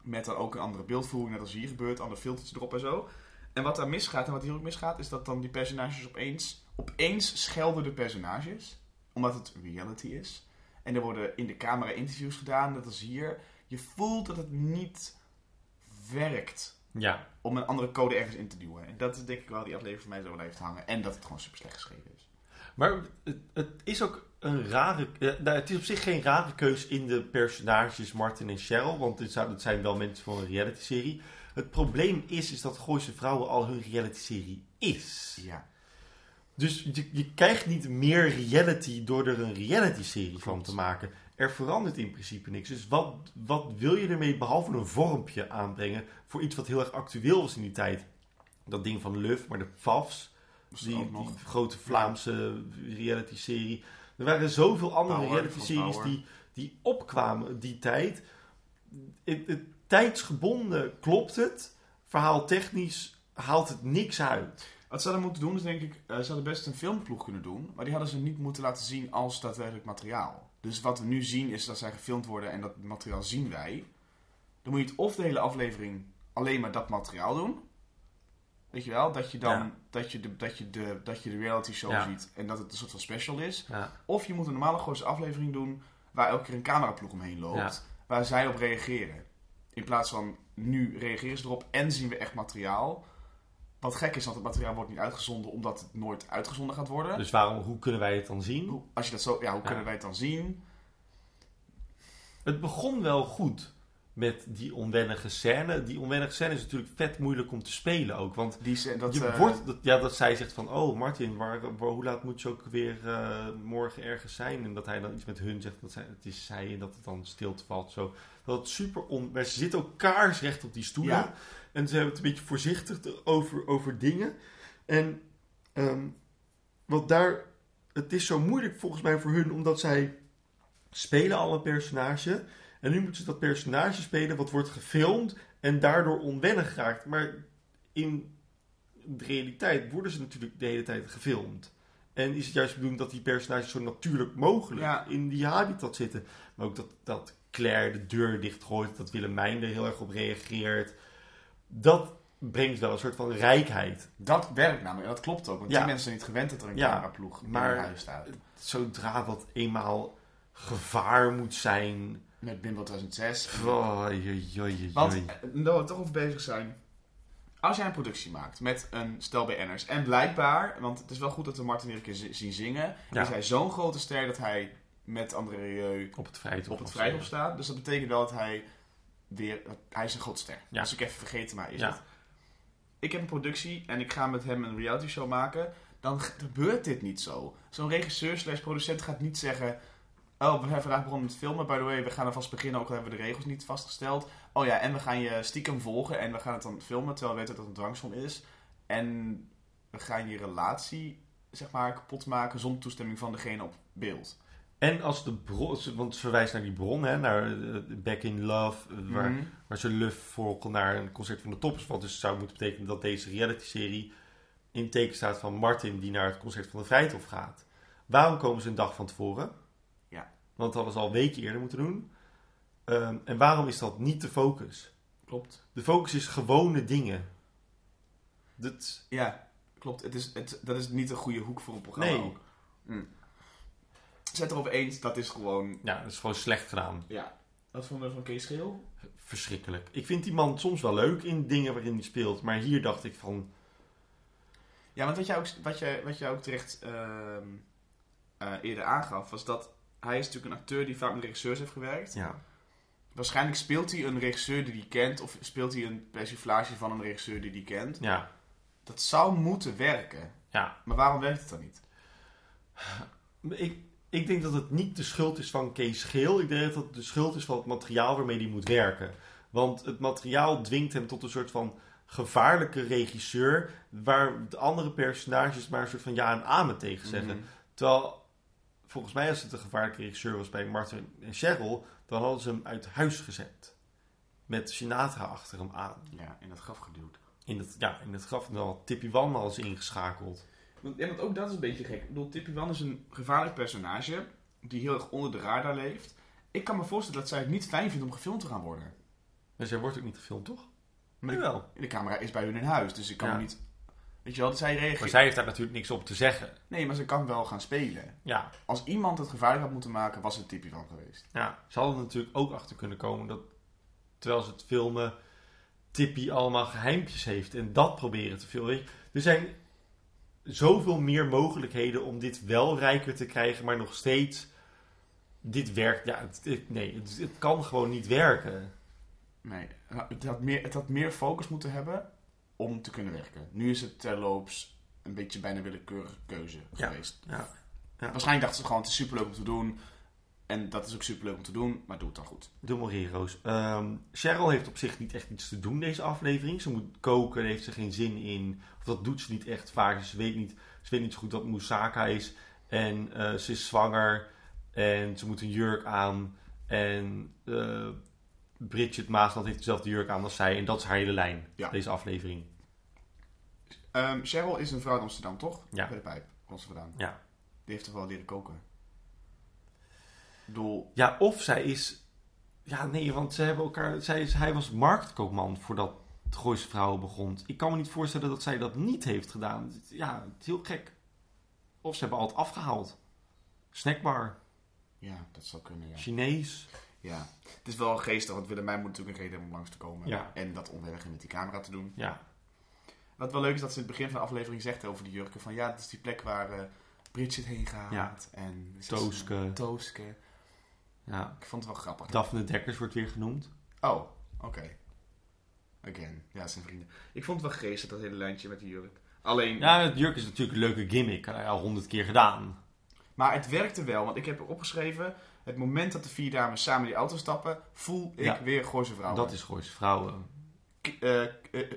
Met dan ook een andere beeldvoering, net als hier gebeurt, andere filters erop en zo. En wat daar misgaat en wat hier ook misgaat, is dat dan die personages opeens, opeens schelden de personages. Omdat het reality is. En er worden in de camera interviews gedaan, net als hier. Je voelt dat het niet werkt ja. om een andere code ergens in te duwen. En dat is denk ik wel die aflevering voor mij zo blijft hangen. En dat het gewoon super slecht geschreven is. Maar het, het is ook een rare... eh, nou, het is op zich geen rare keus in de personages Martin en Cheryl. Want dit zou- het zijn wel mensen van een reality-serie. Het probleem is, is dat Gooise Vrouwen al hun reality-serie is. Ja. Dus je, je krijgt niet meer reality door er een reality-serie van te maken. Er verandert in principe niks. Dus wat, wat wil je ermee behalve een vormpje aanbrengen voor iets wat heel erg actueel was in die tijd? Dat ding van Luf, maar de Fafs, die, die grote Vlaamse reality-serie. Er waren zoveel andere Power, van die, die opkwamen die tijd. Het, het, tijdsgebonden klopt het. Verhaal technisch haalt het niks uit. Wat ze hadden moeten doen is denk ik, eh, ze hadden best een filmploeg kunnen doen. Maar die hadden ze niet moeten laten zien als daadwerkelijk materiaal. Dus wat we nu zien is dat zij gefilmd worden en dat materiaal zien wij. Dan moet je het of de hele aflevering alleen maar dat materiaal doen. Weet je wel? Dat je dan Ja. dat, je de, dat, je de, dat je de reality show Ja. ziet en dat het een soort van special is. Ja. Of je moet een normale grote aflevering doen waar elke keer een cameraploeg omheen loopt. Waar zij op reageren. In plaats van nu reageren ze erop en zien we echt materiaal. Wat gek is, want het materiaal wordt niet uitgezonden omdat het nooit uitgezonden gaat worden. Dus waarom, hoe kunnen wij het dan zien? Als je dat zo, ja, hoe kunnen wij het dan zien? Het begon wel goed met die onwennige scène. Die onwennige scène is natuurlijk vet moeilijk om te spelen ook. Want Die, dat, je eh, wordt, dat, ja, dat zij zegt van, oh Martin, waar, waar- hoe laat moet je ook weer eh, morgen ergens zijn? En dat hij dan iets met hun zegt, dat zij, het is zij en dat het dan stilte valt. Zo. Dat het super on... Maar ze zitten ook kaarsrecht op die stoelen. Ja. En ze hebben het een beetje voorzichtig over, over dingen. En ehm, wat daar... Het is zo moeilijk volgens mij voor hun, omdat zij spelen al een personage. En nu moeten ze dat personage spelen wat wordt gefilmd en daardoor onwennig raakt. Maar in de realiteit worden ze natuurlijk de hele tijd gefilmd. En is het juist de bedoeling dat die personages zo natuurlijk mogelijk Ja. in die habitat zitten. Maar ook dat, dat Claire de deur dichtgooit, dat Willemijn er heel erg op reageert. Dat brengt wel een soort van rijkheid. Dat werkt namelijk, dat klopt ook. Want Ja. die mensen zijn niet gewend dat er een Ja, cameraploeg in maar- huis staat. Zodra dat eenmaal gevaar moet zijn. Met Bimbo 2006. Oh, joi, joi, joi. Want, eh, dat we toch over bezig zijn. Als jij een productie maakt met een stel BN'ers. En blijkbaar, want het is wel goed dat we Martin weer een keer zi- zien zingen. Ja. Is hij zo'n grote ster dat hij met André Rieu op het vrijtop. op het staat. Dus dat betekent wel dat hij weer... Hij is een grote ster. Ja. Is ik even vergeten, maar is Ja. het. Ik heb een productie en ik ga met hem een reality show maken. Dan gebeurt dit niet zo. Zo'n regisseur slash producent gaat niet zeggen... Oh, we zijn vandaag begonnen met filmen. By the way, we gaan alvast beginnen, ook al hebben we de regels niet vastgesteld. Oh ja, en we gaan je stiekem volgen en we gaan het dan filmen, terwijl we weten dat het een dwangsom is. En we gaan je relatie, zeg maar, kapot maken zonder toestemming van degene op beeld. En als de bron, want ze verwijst naar die bron, hè, naar eh, Back in Love, eh, waar, Mhm. waar ze Luf volgen naar een concert van de toppers. Wat dus zou moeten betekenen dat deze reality-serie in teken staat van Martin die naar het concert van de Vrijthof gaat. Waarom komen ze een dag van tevoren? Want dat hadden ze al weken eerder moeten doen. Ehm, en waarom is dat niet de focus? Klopt. De focus is gewone dingen. Dat, Ja, klopt. Het is, het, dat is niet een goede hoek voor een programma. nee, ook. Zet erover eens, dat is gewoon... ja, dat is gewoon slecht gedaan. Ja. Wat vonden we van Kees Geel? Verschrikkelijk. Ik vind die man soms wel leuk in dingen waarin hij speelt. Maar hier dacht ik van, Ja, want wat jij ook, wat jij, wat jij ook terecht ehm, eh, eerder aangaf, was dat hij is natuurlijk een acteur die vaak met regisseurs heeft gewerkt. ja, Waarschijnlijk speelt hij een regisseur die hij kent, of speelt hij een persiflage van een regisseur die hij kent. ja, Dat zou moeten werken. ja. Maar waarom werkt het dan niet? Ik, ik denk dat het niet de schuld is van Kees Geel. Ik denk dat het de schuld is van het materiaal waarmee hij moet werken. Want het materiaal dwingt hem tot een soort van gevaarlijke regisseur. Waar de andere personages maar een soort van ja en amen tegen zeggen. Mhm. Terwijl, volgens mij als het een gevaarlijke regisseur was bij Martin en Cheryl. Dan hadden ze hem uit huis gezet. Met Sinatra achter hem aan. Ja, in dat graf geduwd. In het, ja, in het graf en dan had Tippy Wan al eens ingeschakeld. Want, ja, want ook dat is een beetje gek. Ik bedoel, Tippy Wan is een gevaarlijk personage die heel erg onder de radar leeft. Ik kan me voorstellen dat zij het niet fijn vindt om gefilmd te gaan worden. En zij wordt ook niet gefilmd, toch? Maar wel. De camera is bij hun in huis, dus ik kan Ja. me niet... Weet je wel, zij reageert... Maar zij heeft daar natuurlijk niks op te zeggen. Nee, maar ze kan wel gaan spelen. Ja, Als iemand het gevaarlijk had moeten maken, was het Tippy Wan geweest. Ja, ze hadden er natuurlijk ook achter kunnen komen dat terwijl ze het filmen, Tippy allemaal geheimpjes heeft en dat proberen te filmen. Er zijn zoveel meer mogelijkheden om dit wel rijker te krijgen, maar nog steeds, dit werkt, ja, het, het- nee, het, het kan gewoon niet werken. Nee, het had, meer, het had meer focus moeten hebben om te kunnen werken. Nu is het terloops een beetje bijna willekeurige keuze Ja. geweest. Ja. Ja. Waarschijnlijk dachten ze gewoon, het is superleuk om te doen. En dat is ook superleuk om te doen, maar doe het dan goed. De Morero's. Ehm Cheryl heeft op zich niet echt iets te doen deze aflevering. Ze moet koken, daar heeft ze geen zin in. Of dat doet ze niet echt vaak. Ze weet niet, ze weet niet zo goed wat moussaka is. En eh, ze is zwanger. En ze moet een jurk aan. En eh, Bridget Maasland heeft dezelfde jurk aan als zij. En dat is haar hele lijn, Ja. deze aflevering. Ehm, Cheryl is een vrouw in Amsterdam, toch? Ja. Bij de pijp, was ze gedaan. Ja. Die heeft toch wel leren koken? Ik bedoel, Ja, of zij is... Ja, nee, want ze hebben elkaar... Zij is, hij was marktkoopman voordat het Gooise Vrouwen begon. Ik kan me niet voorstellen dat zij dat niet heeft gedaan. Ja, het is heel gek. Of ze hebben al het afgehaald. Snackbar, ja, dat zou kunnen, ja. Chinees. Ja. Het is wel geestig, want Willemijn moet natuurlijk een reden hebben om langs te komen. Ja. En dat onwennig met die camera te doen. Ja, Wat wel leuk is dat ze in het begin van de aflevering zegt over die jurken. Van ja, dat is die plek waar eh, Bridget heen gaat. Ja. En Tooske. Tooske. Ja. Ik vond het wel grappig. Daphne Dekkers wordt weer genoemd. Oh, oké. Again. Ja, zijn vrienden. Ik vond het wel geestig, dat hele lijntje met die jurk. Alleen, Ja, het jurk is natuurlijk een leuke gimmick. Al honderd keer gedaan. maar het werkte wel. Want ik heb opgeschreven, het moment dat de vier dames samen in die auto stappen, voel ik Ja. weer Gooise vrouwen. Dat is Gooise vrouwen. K- eh, eh,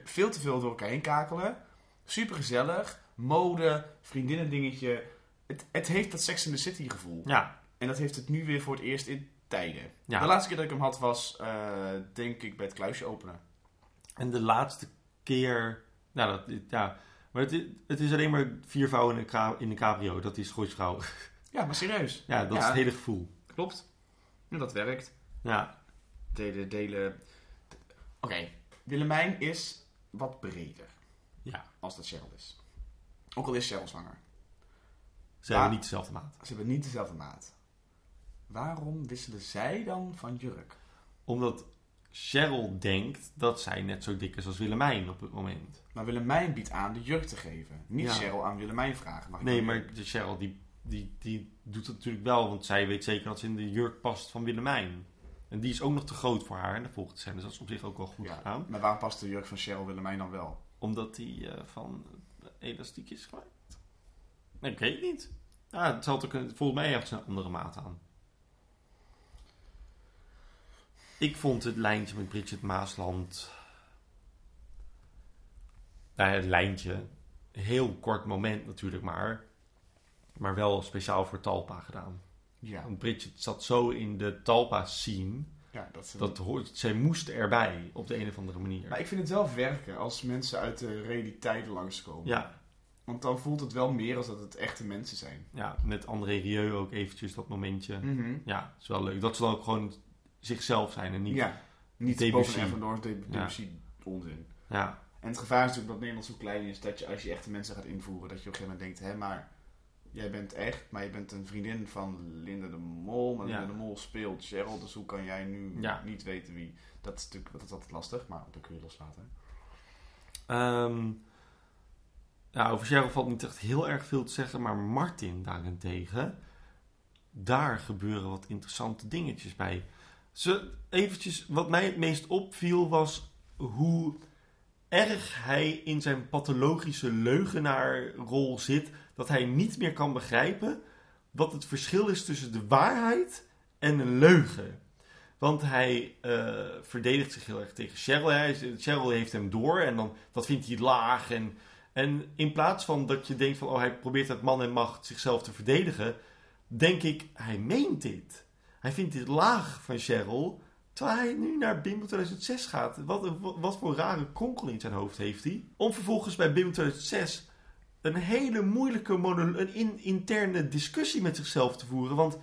veel te veel door elkaar heen kakelen. Super gezellig. Mode, vriendinnen dingetje. Het, het heeft dat Sex in the City gevoel. Ja. En dat heeft het nu weer voor het eerst in tijden. ja. De laatste keer dat ik hem had was, eh, denk ik, bij het kluisje openen. En de laatste keer... Nou, dat, ja. Maar het, is- het is alleen maar vier vrouwen in een cabrio. Dat is Gooise vrouwen. Ja, maar serieus. Ja, dat is het hele gevoel. Klopt. En dat werkt. Ja. Delen, delen. Oké, Willemijn is wat breder. Ja. Als dat Cheryl is. Ook al is Cheryl zwanger. Ze hebben niet dezelfde maat. Ze hebben niet dezelfde maat. Waarom wisselen zij dan van jurk? Omdat Cheryl denkt dat zij net zo dik is als Willemijn op het moment. Maar Willemijn biedt aan de jurk te geven. Niet Ja. Cheryl aan Willemijn vragen. Mag ik Nee, maar Cheryl die, die, die doet het natuurlijk wel. Want zij weet zeker dat ze in de jurk past van Willemijn. En die is ook nog te groot voor haar. En dat volgt zijn. Dus dat is op zich ook wel goed Ja, gedaan. Maar waarom past de jurk van Cheryl Willemijn dan wel? Omdat die eh, van elastiek is gemaakt. Nee, ik weet het niet. Ja, het zal ook een, volgens mij heeft ze een andere maat aan. Ik vond het lijntje met Bridget Maasland... Nou het lijntje. Heel kort moment natuurlijk maar. Maar wel speciaal voor Talpa gedaan. Ja, Want Bridget zat zo in de Talpa-scene... ja dat, ze- dat hoort, zij moest erbij op de een of andere manier. Maar ik vind het wel werken als mensen uit de realiteit langskomen. Ja, Want dan voelt het wel meer als dat het echte mensen zijn. ja, met André Rieu ook eventjes dat momentje. Mhm. Ja, is wel leuk. Dat ze dan ook gewoon zichzelf zijn en niet... Ja. Ja, niet Debussy. boven Deb- Debussy onzin. Ja, En het gevaar is natuurlijk dat Nederland zo klein is dat je als je echte mensen gaat invoeren, dat je op een gegeven moment denkt, hè, maar jij bent echt, maar je bent een vriendin van Linda de Mol, maar Ja. Linda de Mol speelt Cheryl, dus hoe kan jij nu Ja. niet weten wie? Dat is natuurlijk dat is altijd lastig, maar dat kun je loslaten. Ja over Cheryl valt niet echt heel erg veel te zeggen, maar Martin daarentegen, daar gebeuren wat interessante dingetjes bij. Ze, eventjes, wat mij het meest opviel was hoe erg hij in zijn pathologische leugenaarrol zit, dat hij niet meer kan begrijpen wat het verschil is tussen de waarheid en een leugen. Want hij eh, verdedigt zich heel erg tegen Cheryl. Hij, Cheryl heeft hem door en dan, dat vindt hij laag. En, en in plaats van dat je denkt van, oh, hij probeert uit man en macht zichzelf te verdedigen, denk ik, hij meent dit. Hij vindt dit laag van Cheryl, terwijl hij nu naar Bimbo 2006 gaat. Wat, wat, voor rare kronkel in zijn hoofd heeft hij? Om vervolgens bij Bimbo 2006 een hele moeilijke een in- interne discussie met zichzelf te voeren. Want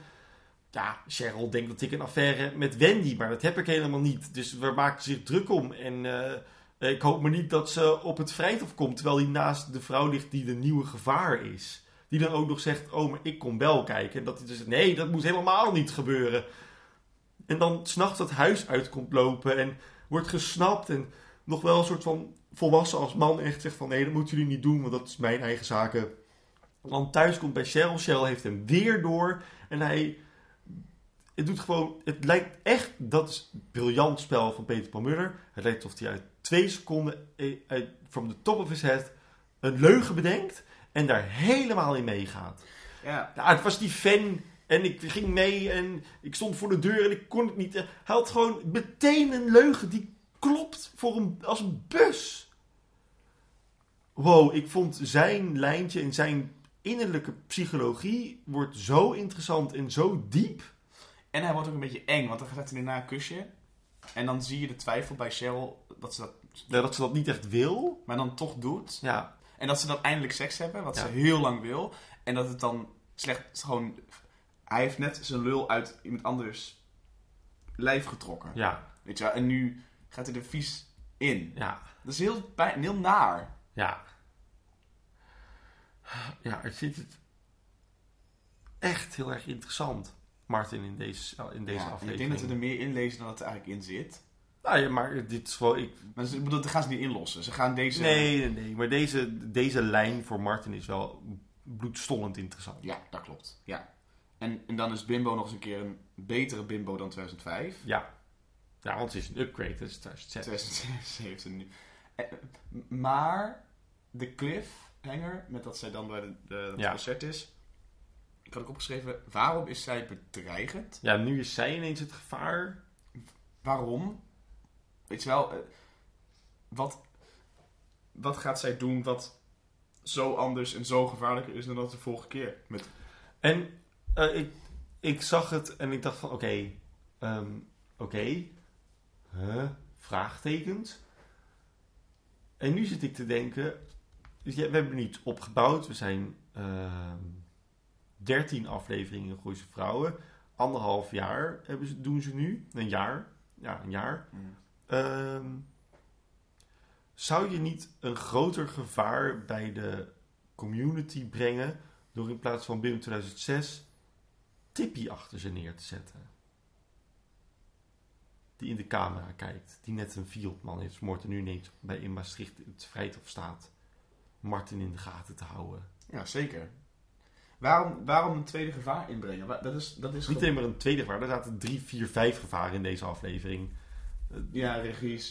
ja, Cheryl denkt dat ik een affaire met Wendy, maar dat heb ik helemaal niet. Dus we maken zich druk om. En eh, ik hoop maar niet dat ze op het vrijthof komt, terwijl hij naast de vrouw ligt die de nieuwe gevaar is. Die dan ook nog zegt, oh, maar ik kom wel kijken. En dat hij dus nee, dat moet helemaal niet gebeuren. En dan s'nachts het huis uit komt lopen en wordt gesnapt. En nog wel een soort van volwassen als man echt zegt van, nee, dat moeten jullie niet doen, want dat is mijn eigen zaken. Dan thuis komt bij Cheryl. Cheryl heeft hem weer door. En hij het doet gewoon, het lijkt echt, dat is het briljant spel van Peter Paul Muller. Het lijkt alsof hij uit twee seconden, eh, uit, from the top of his head, een leugen bedenkt en daar helemaal in meegaat. Ja, Ja, het was die fan en ik ging mee en ik stond voor de deur en ik kon het niet. Hij had gewoon meteen een leugen die klopt voor een, als een bus. Wow, ik vond zijn lijntje en zijn innerlijke psychologie wordt zo interessant en zo diep. en hij wordt ook een beetje eng, want dan gaat hij daarna een kusje. En dan zie je de twijfel bij Cheryl dat ze dat Ja, dat ze dat niet echt wil. maar dan toch doet. Ja, En dat ze dan eindelijk seks hebben, wat Ja. ze heel lang wil. En dat het dan slecht gewoon... Hij heeft net zijn lul uit iemand anders lijf getrokken. ja, Weet je wel? En nu gaat hij er vies in. ja, Dat is heel, pijn, heel naar. Ja. Ja, ik vind het echt heel erg interessant, Martin, in deze, in deze Ja, aflevering. ik denk dat we er meer in lezen dan dat er eigenlijk in zit. Nou ja, maar dit is wel... Ik, Maar ze- ik bedoel, dat gaan ze niet inlossen. Ze gaan deze... nee, nee, nee. Maar deze, deze lijn voor Martin is wel bloedstollend interessant. Ja, dat klopt. Ja. En, en dan is Bimbo nog eens een keer een betere Bimbo dan 2005. Ja. Ja, want het is een upgrade. Dat is 2006. 2017 nu. Eh, Maar de cliffhanger, met dat zij dan bij de, de, Ja. concert is. Ik had ook opgeschreven, waarom is zij bedreigend? Ja, nu is zij ineens het gevaar. Waarom? Weet je wel, eh, wat, wat gaat zij doen wat zo anders en zo gevaarlijker is dan dat de vorige keer? Met, En eh, ik, ik zag het en ik dacht van, oké, ehm, oké, huh? vraagtekens. En nu zit ik te denken, dus ja, we hebben niet opgebouwd. We zijn ehm 13 afleveringen Gooise Vrouwen. Anderhalf jaar hebben ze, doen ze nu. Een jaar. Ja, een jaar. Ehm, zou je niet een groter gevaar bij de community brengen door in plaats van BIM 2006 Tippy achter ze neer te zetten? Die in de camera kijkt, die net een Fieldman heeft vermoord en nu ineens bij in Maastricht het Vrijthof staat. Martin in de gaten te houden. ja, zeker. Waarom, waarom een tweede gevaar inbrengen? Dat is, dat is Niet alleen maar een tweede gevaar, er zaten drie, vier, vijf gevaren in deze aflevering. Ja,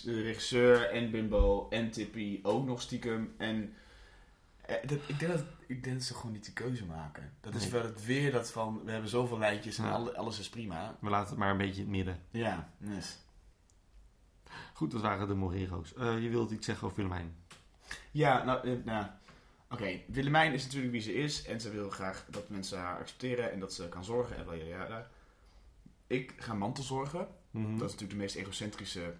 regisseur en Bimbo en Tippy ook nog stiekem. En eh, dat, ik, denk dat, ik denk dat ze gewoon niet de keuze maken. Dat is wel het weer dat van, we hebben zoveel lijntjes en Ja. alle- alles is prima. We laten het maar een beetje in het midden. Ja, yes. Goed, dat waren de Morero's. Eh, je wilt iets zeggen over Willemijn? Ja, nou, eh, nou oké. Willemijn is natuurlijk wie ze is en ze wil graag dat mensen haar accepteren en dat ze kan zorgen en wel ja, ja. Ik ga mantelzorgen. Mhm. Dat is natuurlijk de meest egocentrische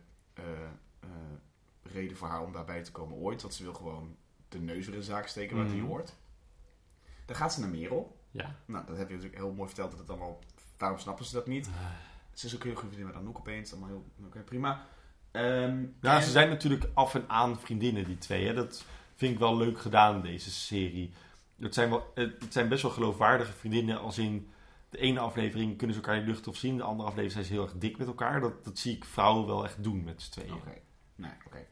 reden voor haar om daarbij te komen ooit. Want ze wil gewoon de neus in de zaak steken waar het Mhm. hoort. Dan gaat ze naar Merel. Ja. Nou, dat heb je natuurlijk heel mooi verteld dat het allemaal... Waarom snappen ze dat niet? Ze is ook heel goed vriendin met Anouk opeens. Allemaal heel prima. Ehm, Ja, en- ze zijn natuurlijk af en aan vriendinnen, die twee. Hè? Dat vind ik wel leuk gedaan, deze serie. Het zijn, wel, het zijn best wel geloofwaardige vriendinnen. Als in de ene aflevering kunnen ze elkaar in de lucht of zien. De andere aflevering zijn ze heel erg dik met elkaar. Dat, dat zie ik vrouwen wel echt doen met z'n tweeën. Oké, nee, oké.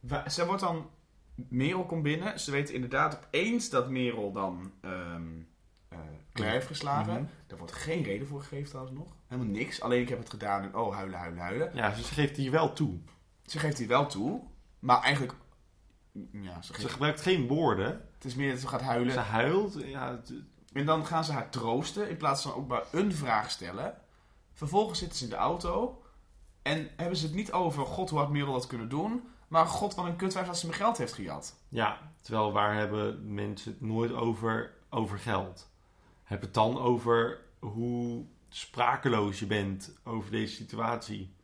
Wa- Ze wordt dan... Merel komt binnen. Ze weten inderdaad opeens dat Merel dan eh, Claire heeft geslagen. Mhm. Daar wordt geen reden voor gegeven trouwens nog. Helemaal niks. Alleen ik heb het gedaan en oh, huilen, huilen, huilen. Ja, dus ze geeft hier wel toe. Ze geeft die wel toe. Maar eigenlijk... Ja, ze gebruikt geen woorden. het is meer dat ze gaat huilen. Ze huilt. Ja, het- En dan gaan ze haar troosten in plaats van ook maar een vraag stellen. Vervolgens zitten ze in de auto. En hebben ze het niet over, god, hoe had Merel dat kunnen doen? Maar god, wat een kutwijf dat ze mijn geld heeft gejat. ja, terwijl waar hebben mensen het nooit over, over geld? Heb het dan over hoe sprakeloos je bent over deze situatie.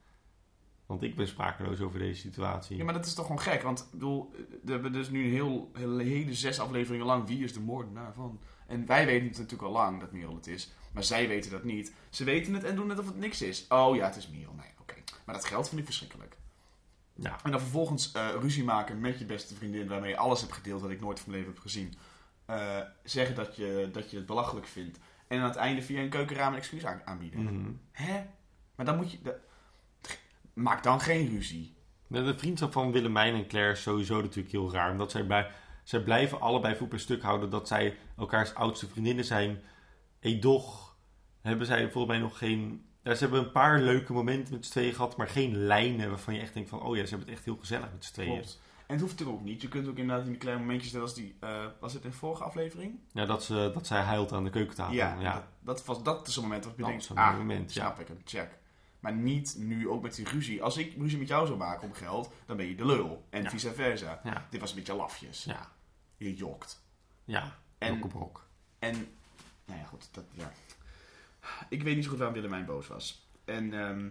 Want ik ben sprakeloos over deze situatie. Ja, maar dat is toch gewoon gek? Want ik bedoel, we hebben dus nu een heel, hele, hele zes afleveringen lang wie is de moordenaar van. En wij weten het natuurlijk al lang dat Merel het is. Maar zij weten dat niet. Ze weten het en doen net of het niks is. Oh ja, het is Merel. Nee, oké. Maar dat geld vind ik verschrikkelijk. Ja, En dan vervolgens eh, ruzie maken met je beste vriendin, waarmee je alles hebt gedeeld wat ik nooit van mijn leven heb gezien. Eh, zeggen dat je, dat je het belachelijk vindt. En aan het einde via een keukenraam een excuus aan- aanbieden. Mhm. Hè? Maar dan moet je. dat- Maak dan geen ruzie. De vriendschap van Willemijn en Claire is sowieso natuurlijk heel raar. Omdat zij, bij, zij blijven allebei voet per stuk houden dat zij elkaars oudste vriendinnen zijn. Edoch hebben zij volgens mij nog geen... Ja, ze hebben een paar leuke momenten met z'n tweeën gehad, maar geen lijnen waarvan je echt denkt van... Oh ja, ze hebben het echt heel gezellig met z'n tweeën. Klopt. En het hoeft natuurlijk ook niet. Je kunt ook inderdaad in die kleine momentjes, net als die. eh, was het in de vorige aflevering? Ja, dat, ze, dat zij huilt aan de keukentafel. ja, ja. Dat, dat, was, dat is een moment waarop je Dat denkt: ah, moment, ja. snap ik hem, check. Maar niet nu ook met die ruzie. Als ik ruzie met jou zou maken om geld, dan ben je de lul. En Ja. vice versa. Ja, Dit was een beetje lafjes. ja, Je jokt. ja. En-. En, nou ja, goed, dat, ja. Ik weet niet zo goed waarom Willemijn boos was. En ehm,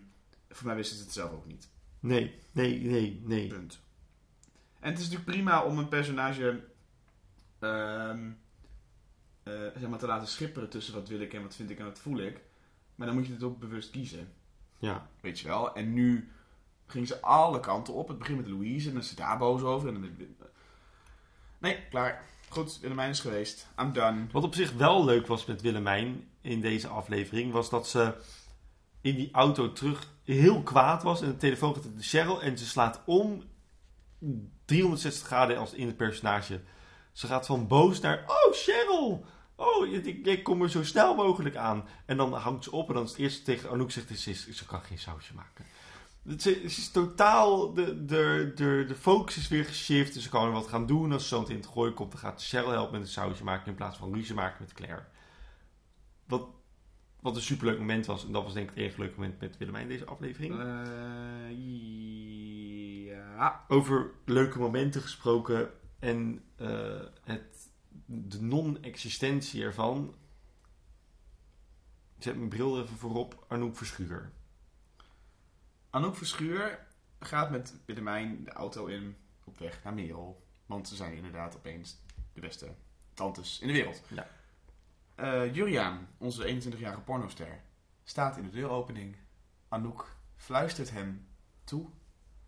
voor mij wisten ze het zelf ook niet. Nee, nee, nee, nee. Punt. En het is natuurlijk prima om een personage ehm, eh, zeg maar te laten schipperen tussen wat wil ik en wat vind ik en wat voel ik. Maar dan moet je het ook bewust kiezen. Ja, Weet je wel? En nu ging ze alle kanten op. Het begint met Louise en dan is ze daar boos over. En dan... Nee, klaar. Goed, Willemijn is geweest. I'm done. Wat op zich wel leuk was met Willemijn in deze aflevering, was dat ze in die auto terug heel kwaad was. En de telefoon gaat naar Cheryl en ze slaat om 360 graden als in het personage. Ze gaat van boos naar, oh Cheryl, oh ik, kom er zo snel mogelijk aan. En dan hangt ze op en dan is het eerste tegen Anouk zegt, ze, ze kan geen sausje maken. Het is, het is totaal, de, de, de, de focus is weer geshift. Dus ze kan er wat gaan doen. Als ze zo meteen in het gooien komt, dan gaat Cheryl helpen met een sausje maken in plaats van ruzie maken met Claire. Wat, wat een superleuk moment was. En dat was denk ik het enige leuke moment met Willemijn deze aflevering. Eh, ja. Over leuke momenten gesproken en eh, het, de non-existentie ervan. Ik zet mijn bril er even voorop. Anouk Verschuur. Anouk Verschuur gaat met Willemijn de auto in op weg naar Merel. Want ze zijn inderdaad opeens de beste tantes in de wereld. Ja. Eh, Juriaan, onze 21-jarige pornoster, staat in de deuropening. Anouk fluistert hem toe.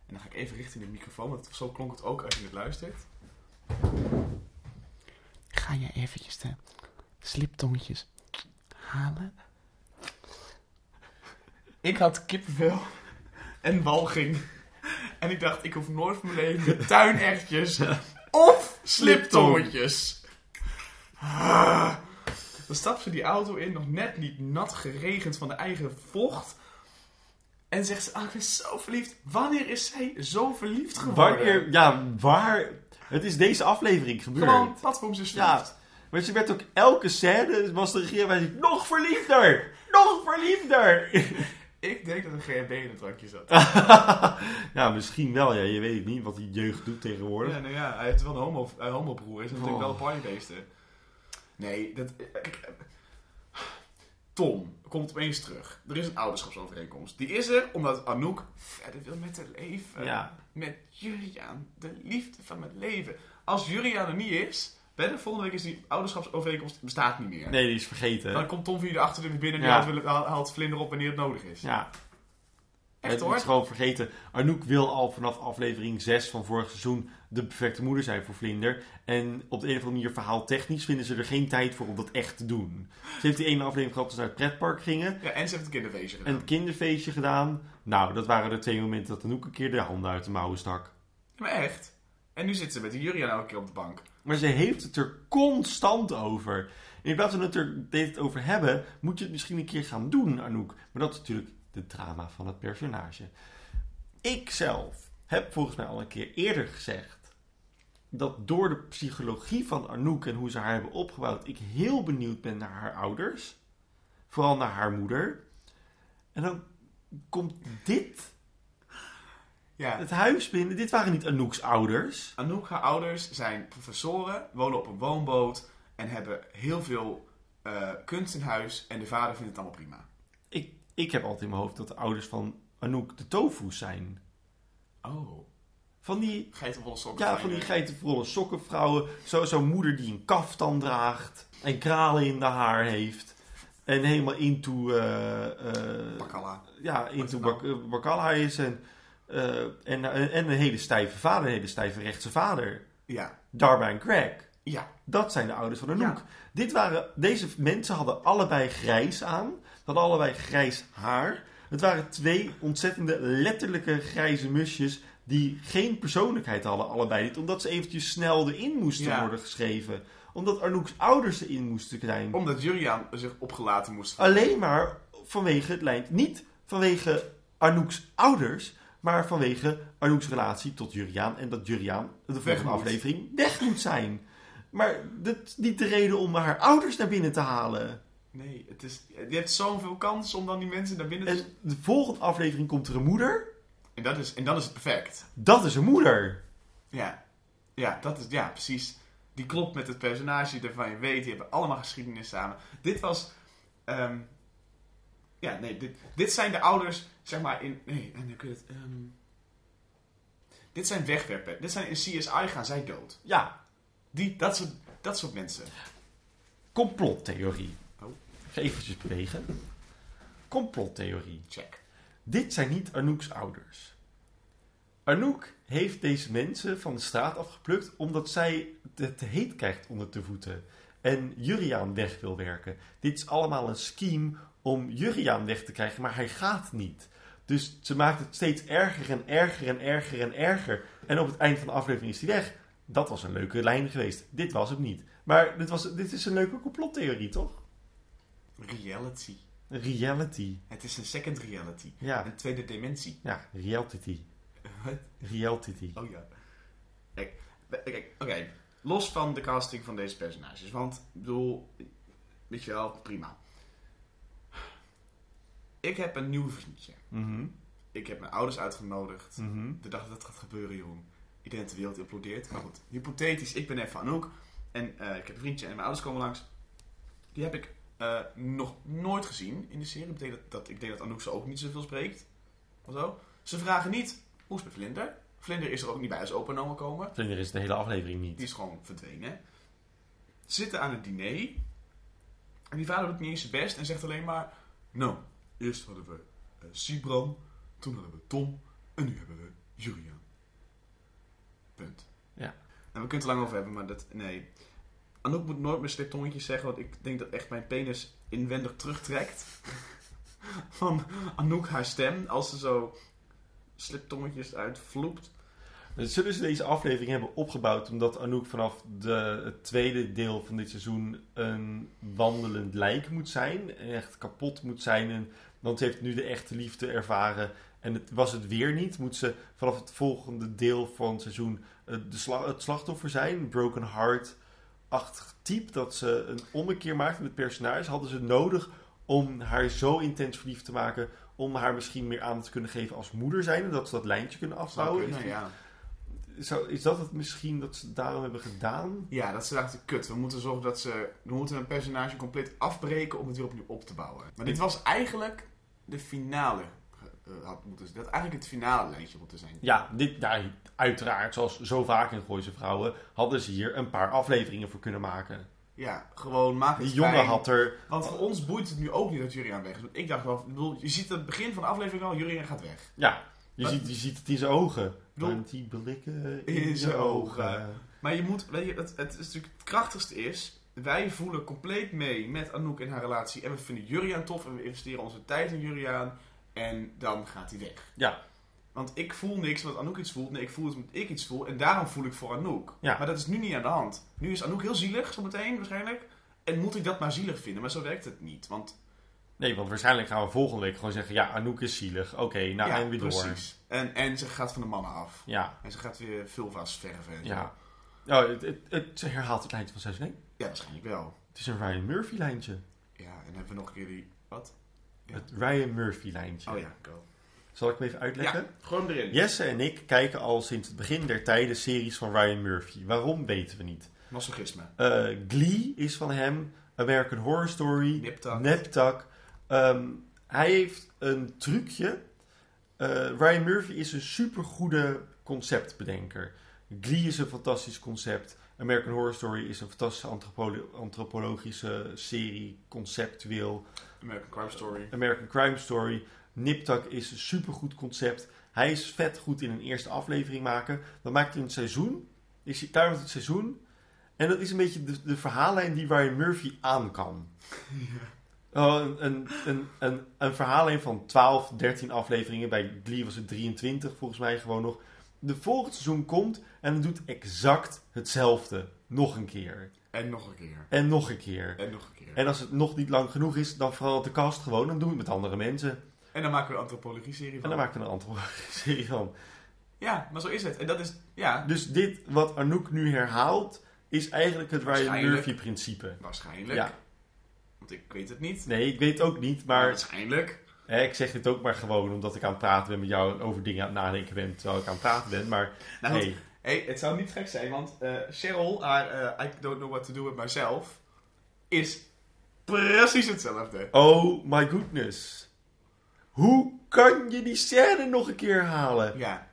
En dan ga ik even richting de microfoon, want zo klonk het ook als je het luistert. Ga je eventjes de sliptongetjes halen? Ik had kippenvel en walging. En ik dacht, ik hoef nooit van mijn leven tuinertjes of sliptongetjes. Ah. Dan stapt ze die auto in, nog net niet nat geregend van de eigen vocht. En zegt ze, ah, ik ben zo verliefd. Wanneer is zij zo verliefd geworden? Wanneer, ja, waar... Het is deze aflevering gebeurd. Gewoon platforms is verliefd. Ja, maar ze werd ook elke scène, was de regie nog verliefder! Nog verliefder! Ik denk dat een GHB in het drankje zat. ja, misschien wel. Ja. Je weet niet wat die jeugd doet tegenwoordig. Ja, nou ja, hij heeft wel een homo, een homobroer. Is natuurlijk Oh. wel een partybeesten. Nee, dat... kijk, eh, Tom komt opeens terug. Er is een ouderschapsovereenkomst. Die is er omdat Anouk verder wil met haar leven. Ja. Met Juriaan. De liefde van mijn leven. Als Juriaan er niet is... Ben, volgende week is die ouderschapsovereenkomst bestaat niet meer. Nee, die is vergeten. Dan komt Tom via de achterdeur weer binnen en Ja. die haalt, haalt vlinder op wanneer het nodig is. Ja, Echt het hoor. is gewoon vergeten. Anouk wil al vanaf aflevering 6 van vorig seizoen de perfecte moeder zijn voor Vlinder. En op de een of andere manier verhaaltechnisch vinden ze er geen tijd voor om dat echt te doen. Ze heeft die ene aflevering gehad dat ze naar het pretpark gingen. Ja, en ze heeft een kinderfeestje gedaan. Een kinderfeestje gedaan. Nou, dat waren de twee momenten dat Anouk een keer de handen uit de mouwen stak. Maar echt. En nu zit ze met die Juriaan elke keer op de bank. Maar ze heeft het er constant over. In plaats van het er dit over hebben, moet je het misschien een keer gaan doen, Anouk. Maar dat is natuurlijk de drama van het personage. Ik zelf heb volgens mij al een keer eerder gezegd dat door de psychologie van Anouk en hoe ze haar hebben opgebouwd, ik heel benieuwd ben naar haar ouders. Vooral naar haar moeder. En dan komt dit Ja. het huis binnen. Dit waren niet Anouk's ouders. Anouk, haar ouders zijn professoren, wonen op een woonboot en hebben heel veel eh, kunst in huis. En de vader vindt het allemaal prima. Ik, ik heb altijd in mijn hoofd dat de ouders van Anouk de tofu's zijn. Oh. Van die, Geitenwolle sokken. ja, van die geitenvolle sokkenvrouwen. Zo- Zo'n moeder die een kaftan draagt. En kralen in de haar heeft. En helemaal into, Bakalla. ja, into bak, Bacalla is. En, eh, en, en een hele stijve vader, een hele stijve rechtse vader. Ja. Darby en Craig. Ja. Dat zijn de ouders van Anouk. Ja. Dit waren, deze mensen hadden allebei grijs aan. Hadden allebei grijs haar. Het waren twee ontzettende letterlijke grijze musjes die geen persoonlijkheid hadden, allebei niet. Omdat ze eventjes snel erin moesten Ja. worden geschreven. Omdat Anouk's ouders erin moesten zijn. Omdat Juriaan zich opgelaten moest. Alleen maar vanwege het lijn. Niet vanwege Anouk's ouders, maar vanwege Anouk's relatie tot Juriaan. En dat Juriaan de volgende aflevering weg moet zijn. Maar dat is niet de reden om haar ouders naar binnen te halen. Nee, het is, je hebt zoveel kans om dan die mensen naar binnen te... En de volgende aflevering komt er een moeder. En, dat is, en dan is het perfect. Dat is een moeder. Ja. Ja, dat is, ja, precies. Die klopt met het personage waarvan je weet, die hebben allemaal geschiedenis samen. Dit was, ehm, ja, nee, dit, dit zijn de ouders, zeg maar, in, nee, en ik weet het, ehm, dit zijn wegwerpen. Dit zijn in CSI gaan zij dood. Ja, Die, dat soort, dat soort mensen. complottheorie. Oh. Eventjes bewegen. Complottheorie. Check. Dit zijn niet Anouk's ouders. Anouk heeft deze mensen van de straat afgeplukt omdat zij het te heet krijgt onder de voeten. en Juriaan weg wil werken. Dit is allemaal een scheme om Juriaan weg te krijgen, maar hij gaat niet. Dus ze maakt het steeds erger en erger en erger en erger. En op het eind van de aflevering is hij weg. Dat was een leuke lijn geweest. Dit was het niet. Maar dit, was, dit is een leuke complottheorie, toch? Reality. Reality. Het is een second reality. Ja, Een tweede dimensie. ja reality. Wat? Reality. Oh ja. Kijk, kijk, oké. Los van de casting van deze personages. Want, ik bedoel, weet je wel, prima. Ik heb een nieuw vriendje. Mhm, Ik heb mijn ouders uitgenodigd. mhm. De dag dat het gaat gebeuren, Jeroen. Ik denk dat de wereld implodeert. Maar goed, hypothetisch, ik ben even. En eh, ik heb een vriendje en mijn ouders komen langs. Die heb ik eh, nog nooit gezien in de serie. Betekent dat, dat ik denk dat Anouk ze ook niet zoveel spreekt. Of zo. Ze vragen niet, hoe is het met Vlinder? Vlinder is er ook niet bij als opa komen. Vlinder is de hele aflevering niet. Die is gewoon verdwenen. Ze zitten aan het diner. En die vader doet niet eens zijn best en zegt alleen maar... Nou, eerst hadden we eh Sibran. Toen hadden we Tom. En nu hebben we Julian. Punt. Ja. En we kunnen het er lang over hebben, maar dat... Nee. Anouk moet nooit meer sliptongetjes zeggen, want ik denk dat echt mijn penis inwendig terugtrekt. Van Anouk haar stem, als ze zo sliptongetjes uitvloept. Zullen ze deze aflevering hebben opgebouwd omdat Anouk vanaf de, het tweede deel van dit seizoen een wandelend lijk moet zijn. En echt kapot moet zijn. En, want ze heeft nu de echte liefde ervaren. En het was het weer niet. Moet ze vanaf het volgende deel van het seizoen eh, de sla- het slachtoffer zijn. Broken heart-achtig type. Dat ze een ommekeer maakte met personage. Hadden ze nodig om haar zo intens verliefd te maken. Om haar misschien meer aan te kunnen geven als moeder zijn. En dat ze dat lijntje kunnen kunnen, ja. Zou, is dat het misschien dat ze daarom hebben gedaan? Ja, dat ze dachten, kut, we moeten zorgen dat ze... We moeten een personage compleet afbreken om het weer opnieuw op te bouwen. Maar dit was eigenlijk de finale. eh, had moeten, dat had eigenlijk het finale lijntje moeten zijn. Ja, dit, ja, uiteraard, zoals zo vaak in Gooise Vrouwen, hadden ze hier een paar afleveringen voor kunnen maken. Ja, gewoon maak het Die jongen fijn. had er... Want voor ons boeit het nu ook niet dat Juriaan weg is. Want ik dacht wel, bedoel, je ziet aan het begin van de aflevering al, Juriaan gaat weg. Ja, je, ziet, je ziet het in zijn ogen. bedoel- Want die blikken In in, zijn zijn ogen. ogen. Maar je moet, weet je, het, het, is natuurlijk, het krachtigste is, wij voelen compleet mee met Anouk in haar relatie. En we vinden Juriaan tof en we investeren onze tijd in Juriaan. En dan gaat hij weg. Ja. Want ik voel niks wat Anouk iets voelt. Nee, ik voel het omdat ik iets voel. En daarom voel ik voor Anouk. Ja. Maar dat is nu niet aan de hand. Nu is Anouk heel zielig, zometeen waarschijnlijk. En moet ik dat maar zielig vinden. Maar zo werkt het niet. Want Nee, want waarschijnlijk gaan we volgende week gewoon zeggen, ja, Anouk is zielig. Oké, nou, ja, en weer door. precies. En, en ze gaat van de mannen af. Ja, En ze gaat weer vulva's verven. en ja. Oh, het, het, het herhaalt het lijntje van seizoen 1. Ja, waarschijnlijk wel. Het is een Ryan Murphy lijntje. Ja, en hebben we nog een keer die... Wat? Ja. Het Ryan Murphy lijntje. Oh ja, go. Zal ik hem even uitleggen? Ja, gewoon erin. Jesse en ik kijken al sinds het begin der tijden series van Ryan Murphy. Waarom weten we niet. Masochisme. Eh, Glee is van hem. American Horror Story. Niptak. Neptak. Ehm, hij heeft een trucje. Eh, Ryan Murphy is een supergoede conceptbedenker. Glee is een fantastisch concept. American Horror Story is een fantastische antropolo- antropologische serie, conceptueel. American Crime Story. American Crime Story. Niptak is een supergoed concept. Hij is vet goed in een eerste aflevering maken. Dan maakt hij het seizoen. Is hij klaar met het seizoen. En dat is een beetje de, de verhaallijn die Ryan Murphy aan kan. Oh, een, een, een, een, een verhaallijn van 12, 13 afleveringen. Bij Glee was het 23 volgens mij gewoon nog. De volgende seizoen komt en het doet exact hetzelfde. Nog een keer. En nog een keer. En nog een keer. En nog een keer. En als het nog niet lang genoeg is, dan verandert de cast gewoon. Dan doen we het met andere mensen. En dan maken we een antropologie-serie En van. dan maken we een antropologie-serie van. Ja, maar zo is het. En dat is... Ja, Dus dit wat Anouk nu herhaalt, is eigenlijk het Ryan. Murphy-principe. waarschijnlijk. Ja. Want ik weet het niet. Nee, ik weet het ook niet, maar waarschijnlijk. Hè, ik zeg dit ook maar gewoon omdat ik aan het praten ben met jou en over dingen aan het nadenken ben terwijl ik aan het praten ben. Maar Nou, hey, Hey, het zou niet gek zijn, want eh, Cheryl, haar eh, I don't know what to do with myself, is precies hetzelfde. oh my goodness. Hoe kan je die scène nog een keer halen? Ja.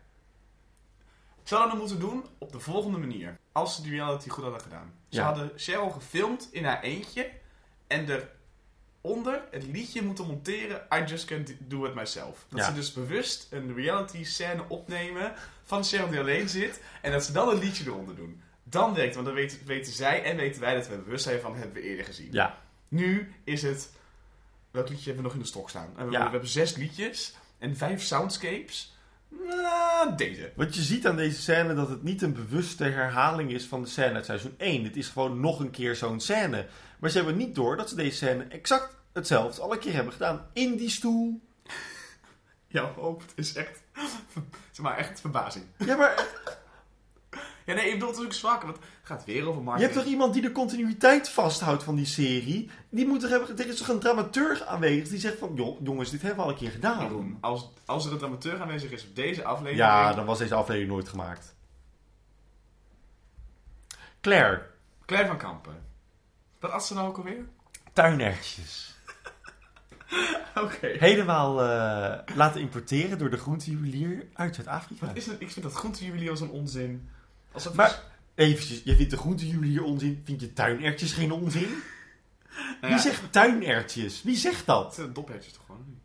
Ze hadden het moeten doen op de volgende manier. Als ze die reality goed hadden gedaan. Ze Ja. hadden Cheryl gefilmd in haar eentje. En eronder het liedje moeten monteren I Just Can't Do It Myself. Dat Ja. ze dus bewust een reality scène opnemen van Cheryl die alleen zit. En dat ze dan een liedje eronder doen. Dan werkt het, want dan weten, weten zij en weten wij dat we bewust zijn van hebben we eerder gezien. Ja. Nu is het. Welk liedje hebben we nog in de stok staan? We, Ja. we hebben zes liedjes en vijf soundscapes. Nou, deze. Want je ziet aan deze scène dat het niet een bewuste herhaling is van de scène uit seizoen 1. Het is gewoon nog een keer zo'n scène. Maar ze hebben niet door dat ze deze scène exact hetzelfde alle keer hebben gedaan. In die stoel. Jouw hoofd is echt. zeg maar, echt verbazing. Ja, maar Ja, nee, ik bedoel, het is ook zwak, want het gaat weer over je marketing. hebt toch iemand die de continuïteit vasthoudt van die serie? Die moet toch hebben, er is toch een dramaturg aanwezig die zegt van... "Joh, Jongens, dit hebben we al een keer gedaan. Jeroen, als, als er een dramateur aanwezig is op deze aflevering... Ja, dan was deze aflevering nooit gemaakt. Claire, Claire van Kampen. Wat at ze nou ook alweer? tuinertjes. Oké. Helemaal eh, laten importeren door de groentejuwelier uit Zuid-Afrika. Wat is het? Ik vind dat groentejuwelier als een onzin. Als dat Maar eventjes, je vindt de groentejuwelier onzin, vind je tuinertjes geen onzin? Nou Wie ja, zegt tuinertjes? Wie zegt Het dat? zijn dophertjes toch gewoon?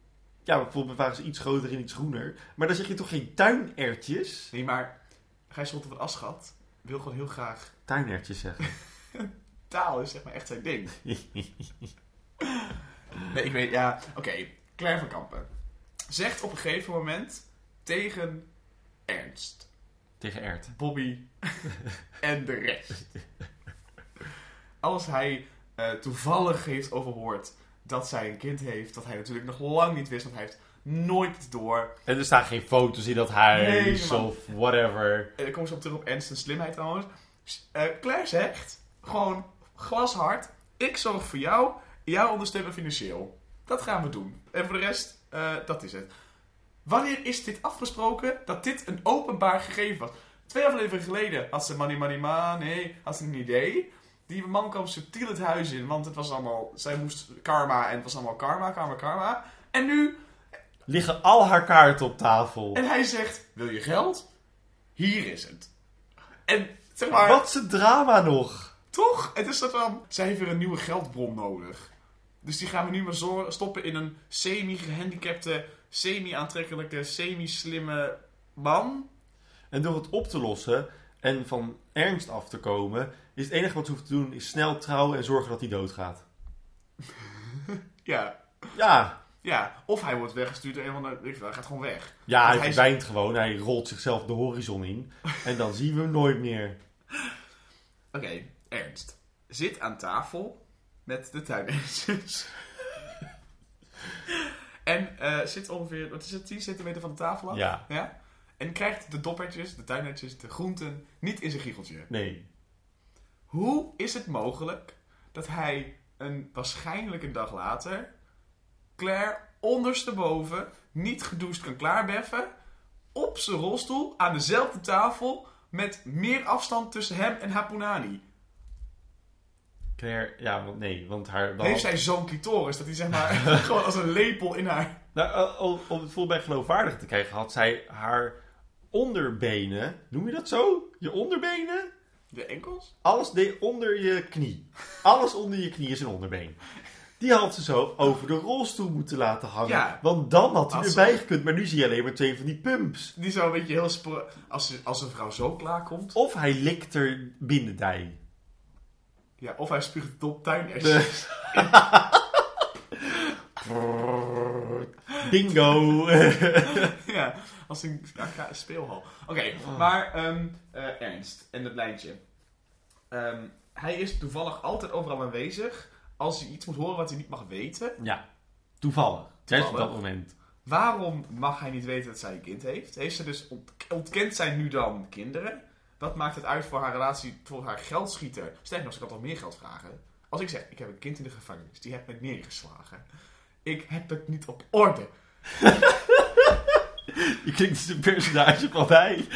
Ja, bijvoorbeeld waren ze iets groter en iets groener. Maar dan zeg je toch geen tuinertjes? Nee, maar Gijs Rotte van Aschat wil gewoon heel graag... Tuinertjes zeggen. Taal is zeg maar echt zijn ding. Nee, ik weet... Ja, oké. Claire van Kampen. Zegt op een gegeven moment tegen Ernst, Tegen Ert. Bobby en de rest. Als hij eh, toevallig heeft overhoord dat zij een kind heeft, dat hij natuurlijk nog lang niet wist, want hij heeft nooit door. En er staan geen foto's in dat huis Nee, of whatever. En dan komen ze op terug op Ernst en slimheid trouwens. Eh Claire zegt gewoon glashard: Ik zorg voor jou, jou ondersteunen financieel. Dat gaan we doen. En voor de rest, eh, dat is het. Wanneer is dit afgesproken dat dit een openbaar gegeven was? Twee afleveringen geleden had ze money, money, money, had ze een idee. Die man kwam subtiel het huis in, want het was allemaal, zij moest karma en het was allemaal karma, karma, karma. En nu Liggen al haar kaarten op tafel. en hij zegt: Wil je geld? Hier is het. En zeg maar, Wat is het drama nog? Toch? Het is dat van: zij heeft weer een nieuwe geldbron nodig. Dus die gaan we nu maar stoppen in een semi-gehandicapte, semi-aantrekkelijke, semi-slimme man. En door het op te lossen en van ernst af te komen, is het enige wat ze hoeft te doen, is snel trouwen en zorgen dat hij doodgaat. Ja, Ja, ja. Of hij wordt weggestuurd een van de. Hij gaat gewoon weg. ja hij hij verdwijnt gewoon, hij rolt zichzelf de horizon in. En dan zien we hem nooit meer. Oké, Ernst. Zit aan tafel met de tuinersjes. en eh, zit ongeveer, wat is het, 10 centimeter van de tafel af? Ja, Ja? En krijgt de doppertjes, de tuinertjes, de groenten niet in zijn giecheltje. nee. Hoe is het mogelijk dat hij een waarschijnlijk een dag later Claire ondersteboven niet gedoucht kan klaarbeffen op zijn rolstoel aan dezelfde tafel met meer afstand tussen hem en Hapunani? Claire, ja, want nee, want haar... dan- Heeft zij zo'n clitoris dat hij zeg maar gewoon als een lepel in haar... Nou, eh, om, om het volgens mij geloofwaardig te krijgen, had zij haar onderbenen, noem je dat zo? Je onderbenen? De enkels? Alles deed onder je knie. Alles onder je knie is een onderbeen. Die had ze zo over de rolstoel moeten laten hangen. Ja. Want dan had hij Als- erbij gekund. Maar nu zie je alleen maar twee van die pumps. Die zo een beetje heel. Als, als een vrouw zo klaarkomt. Of hij likt er binnendij. Ja, of hij spuugt het op tuin. De- Bingo. ja, als een speelhal. Oké, maar ehm, eh, Ernst en het lijntje. Ehm, hij is toevallig altijd overal aanwezig als hij iets moet horen wat hij niet mag weten. ja, toevallig. Juist op dat moment. Waarom mag hij niet weten dat zij een kind heeft? Heeft ze dus ont- ontkent zij nu dan kinderen? Wat maakt het uit voor haar relatie, voor haar geldschieter? Sterker nog, ze kan toch meer geld vragen? Als ik zeg, ik heb een kind in de gevangenis, die heeft me neergeslagen. Ik heb het niet op orde. Je klinkt als een personage van mij.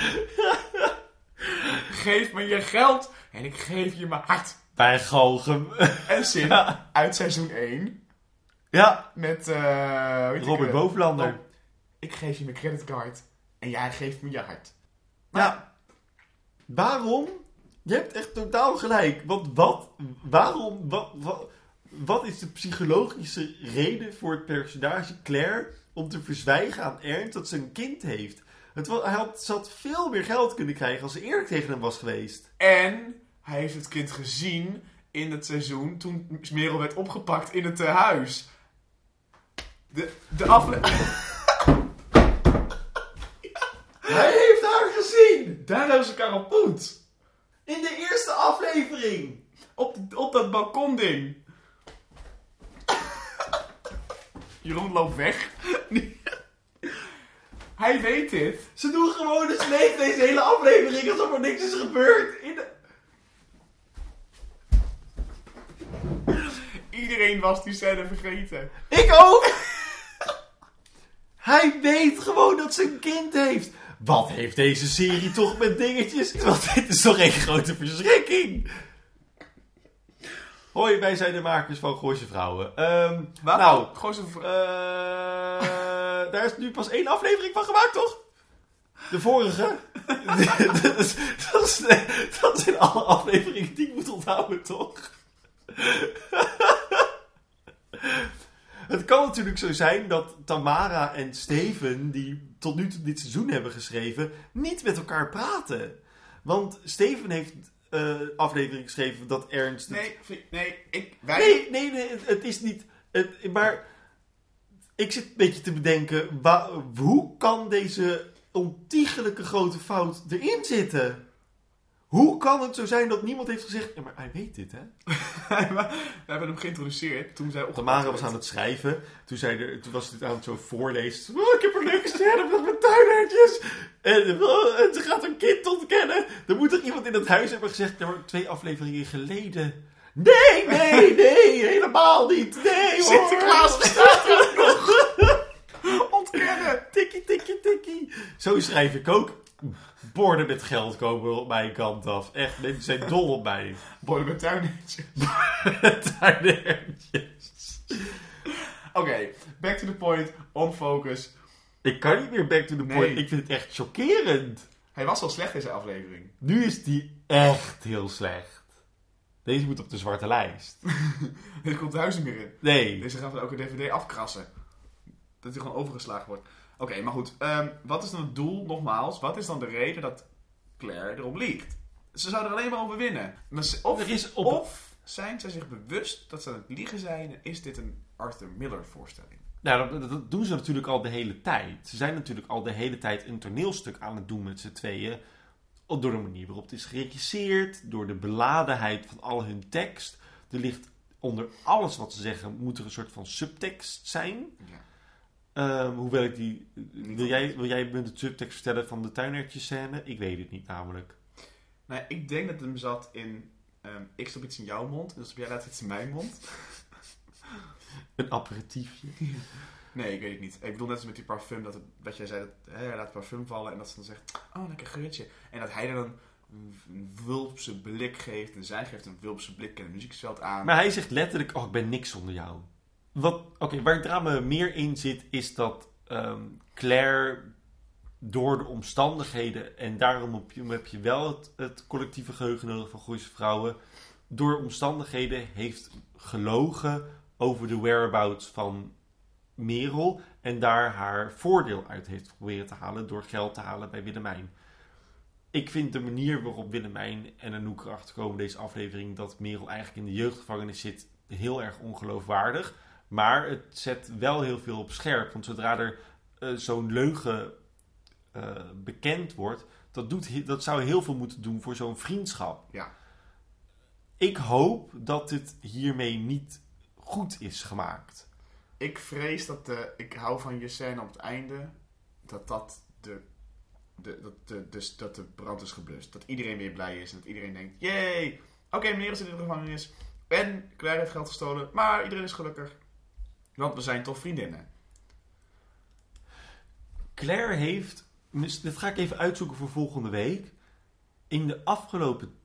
Geef me je geld en ik geef je mijn hart. Bij Galgem. En Sim Ja. uit seizoen 1 Ja, met uh, Robert Bovenlander. Ik geef je mijn creditcard en jij geeft me je hart. Ja. Waarom? Je hebt echt totaal gelijk. Want wat, waarom, wat, wat, wat is de psychologische reden voor het personage Claire om te verzwijgen aan Ernst dat ze een kind heeft? Het, hij had, ze had veel meer geld kunnen krijgen als ze eerlijk tegen hem was geweest. En hij heeft het kind gezien in het seizoen toen Merel werd opgepakt in het tehuis. De, de aflevering... Hij heeft haar gezien! Daar hebben ze elkaar ontmoet. In de eerste aflevering! Op, op dat balkonding. Jeroen loopt weg. Hij weet dit. Ze doen gewoon eens mee deze hele aflevering alsof er niks is gebeurd. In de... Iedereen was die scène vergeten. Ik ook! Hij weet gewoon dat ze een kind heeft. Wat heeft deze serie toch met dingetjes? Want dit is toch geen grote verschrikking? Hoi, wij zijn de makers van Gooise Vrouwen. Ehm, nou, gewoon zo... eh, daar is nu pas één aflevering van gemaakt, toch? De vorige? dat, is, dat, is, dat zijn alle afleveringen die ik moet onthouden, toch? Het kan natuurlijk zo zijn dat Tamara en Steven, die tot nu toe dit seizoen hebben geschreven, niet met elkaar praten. Want Steven heeft eh aflevering geschreven dat Ernst... Nee, nee, ik... Wij... Nee, nee, nee, het, het is niet. Het, maar ik zit een beetje te bedenken: hoe kan deze ontiegelijke grote fout erin zitten? Hoe kan het zo zijn dat niemand heeft gezegd: ja, maar hij weet dit, hè? we hebben hem geïntroduceerd toen zij opgepakt Tamara was aan het schrijven. Toen, zei er, toen was het aan het zo voorlezen. Oh, ik heb een leuke scène met mijn tuinhertjes. En, oh, en ze gaat een kind ontkennen. Er moet toch iemand in het huis hebben gezegd... "Ja, maar twee afleveringen geleden... Nee, nee, nee, helemaal niet. Nee, hoor. Sinterklaas bestaat er nog. Ontkennen. Tikkie, tikkie, tikkie. Zo schrijf ik ook. Borden met geld komen op mijn kant af. Echt, mensen zijn dol op mij. Borden met tuinetjes. Tuinhertjes. Oké, back to the point. On focus. Ik kan niet meer back to the point. Ik vind het echt chockerend. Hij was al slecht deze aflevering. Nu is die echt heel slecht. Deze moet op de zwarte lijst. Er komt huis niet meer in. Nee. Deze gaan van elke DVD afkrassen. Dat hij gewoon overgeslagen wordt. Oké, maar goed. Ehm, wat is dan het doel, nogmaals? Wat is dan de reden dat Claire erop liegt? Ze zou er alleen maar over winnen. Maar ze- Of, Er is op- of zijn zij zich bewust dat ze aan het liegen zijn en is dit een Arthur Miller voorstelling? Nou, dat, dat doen ze natuurlijk al de hele tijd. Ze zijn natuurlijk al de hele tijd een toneelstuk aan het doen met z'n tweeën. Door de manier waarop het is geregisseerd, door de beladenheid van al hun tekst. Er ligt onder alles wat ze zeggen, moet er een soort van subtekst zijn. Ja. Ehm, hoewel ik die. Wil jij, wil jij me de subtekst vertellen van de tuinertjes scène? Ik weet het niet namelijk. Nou, ik denk dat het hem zat in... ehm, ik stop iets in jouw mond, dus jij laat iets in mijn mond. Een aperitiefje. Nee, ik weet het niet. Ik bedoel net als met die parfum, dat, het, dat jij zei dat hij laat parfum vallen en dat ze dan zegt, oh, lekker geurtje. En dat hij er dan een- wulpse blik geeft en zij geeft een wulpse blik en een muziekveld aan. Maar hij zegt letterlijk: Oh, ik ben niks zonder jou. Wat, oké, waar het drama meer in zit, is dat ehm, Claire door de omstandigheden, en daarom je, heb je wel het, collectieve geheugen nodig van Gooise Vrouwen, door omstandigheden heeft gelogen over de whereabouts van Merel en daar haar voordeel uit heeft proberen te halen door geld te halen bij Willemijn. Ik vind de manier waarop Willemijn en Anouk erachter komen deze aflevering dat Merel eigenlijk in de jeugdgevangenis zit heel erg ongeloofwaardig. Maar het zet wel heel veel op scherp. Want zodra er eh, zo'n leugen eh, bekend wordt, dat, doet, dat zou heel veel moeten doen voor zo'n vriendschap. Ja. Ik hoop dat dit hiermee niet goed is gemaakt. Ik vrees dat de, ik hou van je scène op het einde, dat dat de, de, dat, de, dus, dat de brand is geblust. Dat iedereen weer blij is en dat iedereen denkt, yay, oké meneer zit in de gevangenis en Claire heeft geld gestolen, maar iedereen is gelukkig. Want we zijn toch vriendinnen. Claire heeft, dit ga ik even uitzoeken voor volgende week. In de afgelopen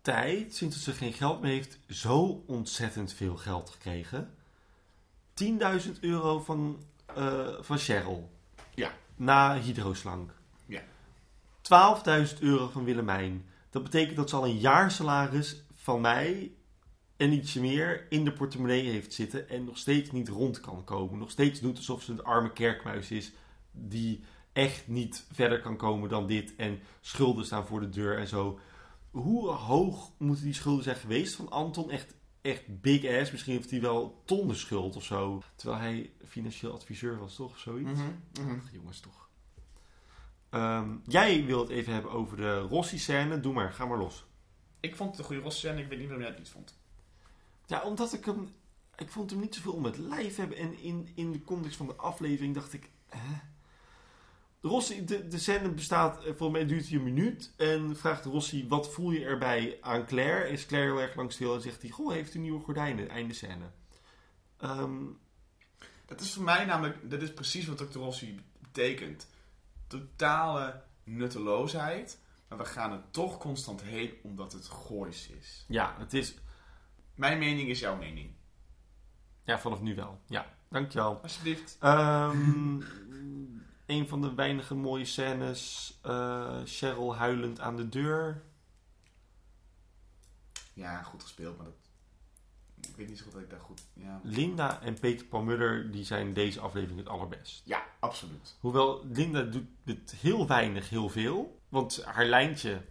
tijd, sinds dat ze geen geld meer heeft, zo ontzettend veel geld gekregen. 10.000 euro van, eh, van Cheryl. Ja. Na hydroslank. Ja. 12.000 euro van Willemijn. Dat betekent dat ze al een jaarsalaris van mij en ietsje meer in de portemonnee heeft zitten en nog steeds niet rond kan komen. Nog steeds doet alsof ze een arme kerkmuis is die echt niet verder kan komen dan dit. En schulden staan voor de deur en zo. Hoe hoog moeten die schulden zijn geweest van Anton? Echt, echt big ass. Misschien heeft hij wel tonnen schuld of zo. Terwijl hij financieel adviseur was, toch? Of zoiets. Mhm, mhm. Ach, jongens, toch. Ehm, jij wilt het even hebben over de Rossi-scène. Doe maar, ga maar los. Ik vond het een goede Ross en ik weet niet waarom jij het niet vond. Ja, omdat ik hem... Ik vond hem niet zoveel om het lijf hebben. En in, in de context van de aflevering dacht ik... Hè? Rossi, de, de scène bestaat... eh, Volgens mij duurt hij een minuut. En vraagt Rossi, wat voel je erbij aan Claire? Is Claire heel erg lang stil en zegt hij... Goh, heeft u nieuwe gordijnen? Einde scène. Ehm, Dat is voor mij namelijk, dat is precies wat Dr. Rossi betekent. Totale nutteloosheid, maar we gaan er toch constant heen omdat het goois is. ja, het is... Mijn mening is jouw mening. Ja, vanaf nu wel. Ja, dankjewel. Alsjeblieft. Ehm een van de weinige mooie scènes. eh, Cheryl huilend aan de deur. Ja, goed gespeeld, maar dat... Ik weet niet zo goed dat ik daar goed... Ja, Linda en Peter Paul Muller die zijn deze aflevering het allerbest. ja absoluut. Hoewel Linda doet het heel weinig, heel veel. Want haar lijntje...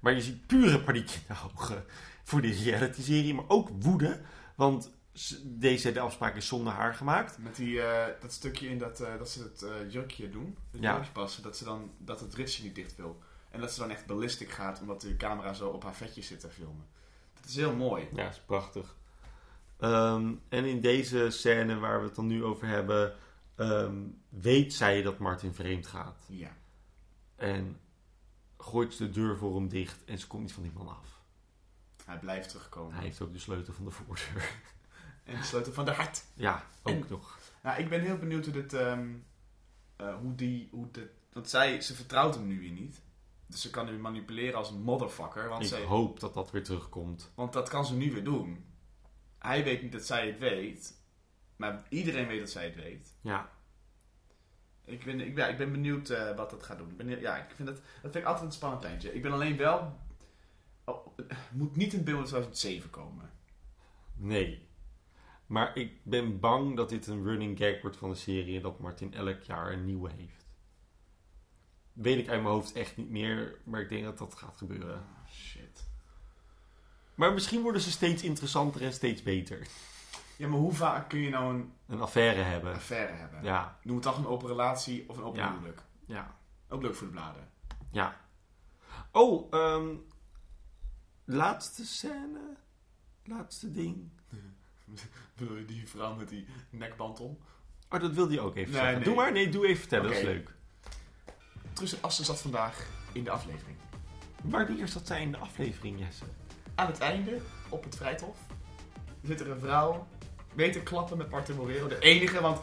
Maar je ziet pure paniek in de ogen voor die reality-serie. Maar ook woede. Want deze de afspraak is zonder haar gemaakt. Met die, eh, dat stukje in dat, eh, dat ze het eh, jurkje doen, het Ja. jurkje passen, dat, ze dan, dat het ritsje niet dicht wil. En dat ze dan echt ballistic gaat, omdat de camera zo op haar vetjes zit te filmen. Dat is heel mooi. Ja, is prachtig. Ehm, en in deze scène waar we het dan nu over hebben... ehm, weet zij dat Martin vreemd gaat. Ja. En gooit ze de deur voor hem dicht en ze komt niet van die man af. Hij blijft terugkomen. Hij heeft ook de sleutel van de voordeur. En de sleutel van de hart. Ja, ook En- nog. Nou, ik ben heel benieuwd hoe dit, ehm, eh, hoe die, hoe dit, want zij, ze vertrouwt hem nu weer niet. Dus ze kan hem manipuleren als een motherfucker, want, Ik zij, hoop dat dat weer terugkomt. want dat kan ze nu weer doen. Hij weet niet dat zij het weet, maar iedereen weet dat zij het weet. Ja, Ik ben, ik, ja, ik ben benieuwd eh, wat dat gaat doen. Ik ben, ja, ik vind dat, dat vind ik altijd een spannend lijntje. Ik ben alleen wel, moet niet in beeld 2007 komen. nee. Maar ik ben bang dat dit een running gag wordt van de serie en dat Martin elk jaar een nieuwe heeft. Weet ik uit mijn hoofd echt niet meer, maar ik denk dat dat gaat gebeuren. Shit. Maar misschien worden ze steeds interessanter en steeds beter. Ja, maar hoe vaak kun je nou een Een affaire hebben. affaire hebben? Ja, Noem het dan een open relatie of een open Ja. huwelijk. ja, Ook leuk voor de bladen. ja. Oh, ehm laatste scène. Laatste ding. Bedoel je die vrouw met die nekband om? Oh, dat wilde je ook even Nee, zeggen. nee. Doe maar, nee, doe even vertellen, dat is leuk. Truus Assen zat vandaag in de aflevering. Wanneer zat zij in de aflevering, Jesse? Aan het einde, op het Vrijthof, zit er een vrouw mee te klappen met Martin Morero. De enige, want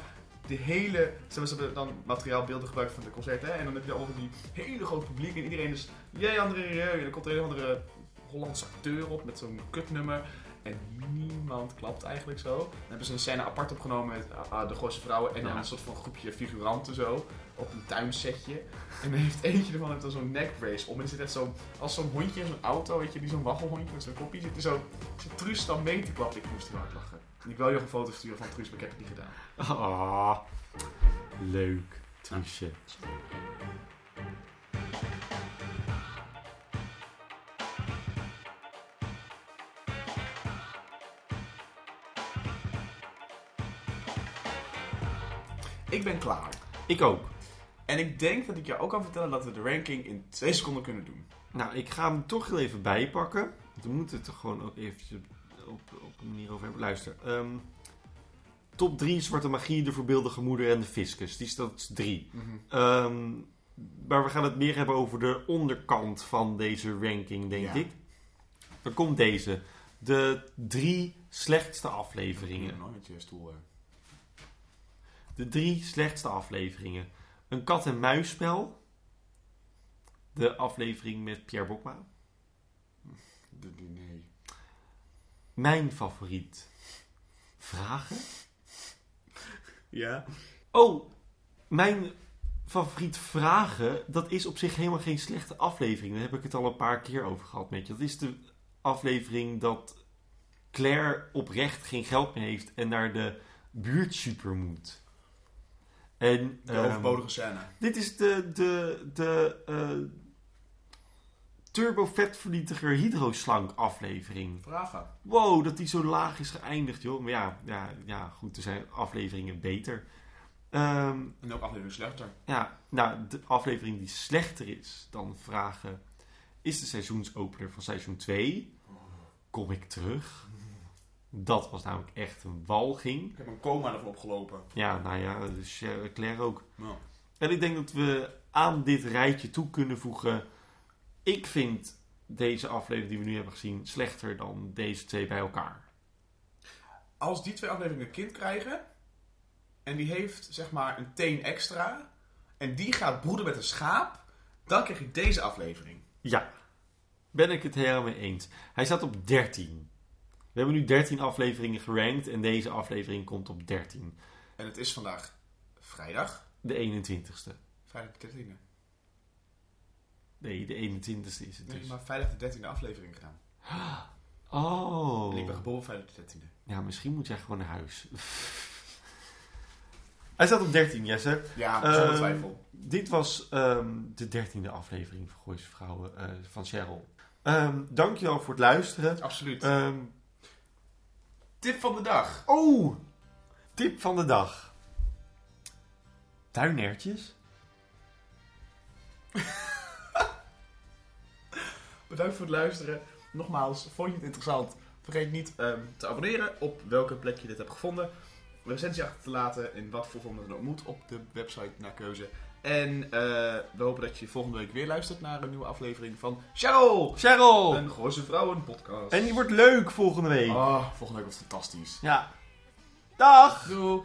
de hele... Ze hebben- dan materiaalbeelden gebruikt van de concerten. hè, En dan heb je over die hele groot publiek. En iedereen is... Jee, André Rieu. En dan komt er een andere Hollandse acteur op met zo'n kutnummer. En niemand klapt eigenlijk zo. Dan hebben ze een scène apart opgenomen met ah, ah, de Gooise vrouwen. En dan Ja. een soort van groepje figuranten zo. Op een tuinsetje. En dan heeft eentje ervan heeft dan zo'n neckbrace om. En zit echt zo, als zo'n hondje in zo'n auto, weet je, die zo'n waggelhondje met zo'n kopje zit er zo, zit Truus dan mee te klappen. Ik moest heel hard lachen. En ik wil je nog een foto sturen van Truus, maar ik heb het niet gedaan. Ah, leuk. Truusje. Ik ben klaar. Ik ook. En ik denk dat ik jou ook kan vertellen dat we de ranking in twee seconden kunnen doen. Nou, ik ga hem toch heel even bijpakken. We moeten het er gewoon ook eventjes op, op een manier over hebben. Luister. ehm, top 3, Zwarte Magie, De Voorbeeldige Moeder en De Fiscus. Die is drie. Ehm, maar we gaan het meer hebben over de onderkant van deze ranking, denk Ja. ik. Dan komt deze. De drie slechtste Ik afleveringen. heb nooit met je stoel. De drie slechtste afleveringen. Een kat-en-muisspel. De aflevering met Pierre Bokma. Nee. Mijn favoriet. Vragen? Ja? Oh, mijn favoriet vragen, dat is op zich helemaal geen slechte aflevering. Daar heb ik het al een paar keer over gehad met je. Dat is de aflevering dat Claire oprecht geen geld meer heeft en naar de buurtsuper moet. En, De ehm, overbodige scène. dit is de, de, de eh turbo-vetvernietiger hydroslank aflevering. Vragen. Wow, dat die zo laag is geëindigd, joh. Maar ja, ja, ja goed, er zijn afleveringen beter. Ehm, En ook aflevering slechter. ja, nou, de aflevering die slechter is dan vragen... Is de seizoensopener van seizoen 2? Kom ik terug? Dat was namelijk echt een walging. Ik heb een coma ervan opgelopen. Ja, nou ja, dus eh, Claire ook. Nou. En ik denk dat we aan dit rijtje toe kunnen voegen... Ik vind deze aflevering die we nu hebben gezien slechter dan deze twee bij elkaar. Als die twee afleveringen een kind krijgen... En die heeft zeg maar een teen extra... En die gaat broeden met een schaap... Dan krijg ik deze aflevering. Ja, ben ik het helemaal mee eens. Hij staat op 13. We hebben nu 13 afleveringen gerankt en deze aflevering komt op 13. En het is vandaag vrijdag. De 21ste. Vrijdag de 13e. Nee, de 21ste is het Nee, dus. maar vrijdag de 13e aflevering gaan. Oh. En ik ben geboren vrijdag de 13e. Ja, misschien moet jij gewoon naar huis. Hij staat op 13, Jesse. Ja, Ehm, zonder twijfel. Dit was ehm, de 13e aflevering van Gooise Vrouwen eh, van Cheryl. Ehm dankjewel voor het luisteren. Absoluut. Tip van de dag. oh, tip van de dag. Tuinertjes. Bedankt voor het luisteren. Nogmaals, vond je het interessant? Vergeet niet ehm, te abonneren op welke plek je dit hebt gevonden. Een recensie achter te laten in wat voor vorm het ook moet op de website naar keuze. En eh, we hopen dat je volgende week weer luistert naar een nieuwe aflevering van Cheryl! Cheryl! Een Gooise Vrouwen podcast. En die wordt leuk volgende week. Oh, volgende week wordt fantastisch. Ja. Dag! Doei!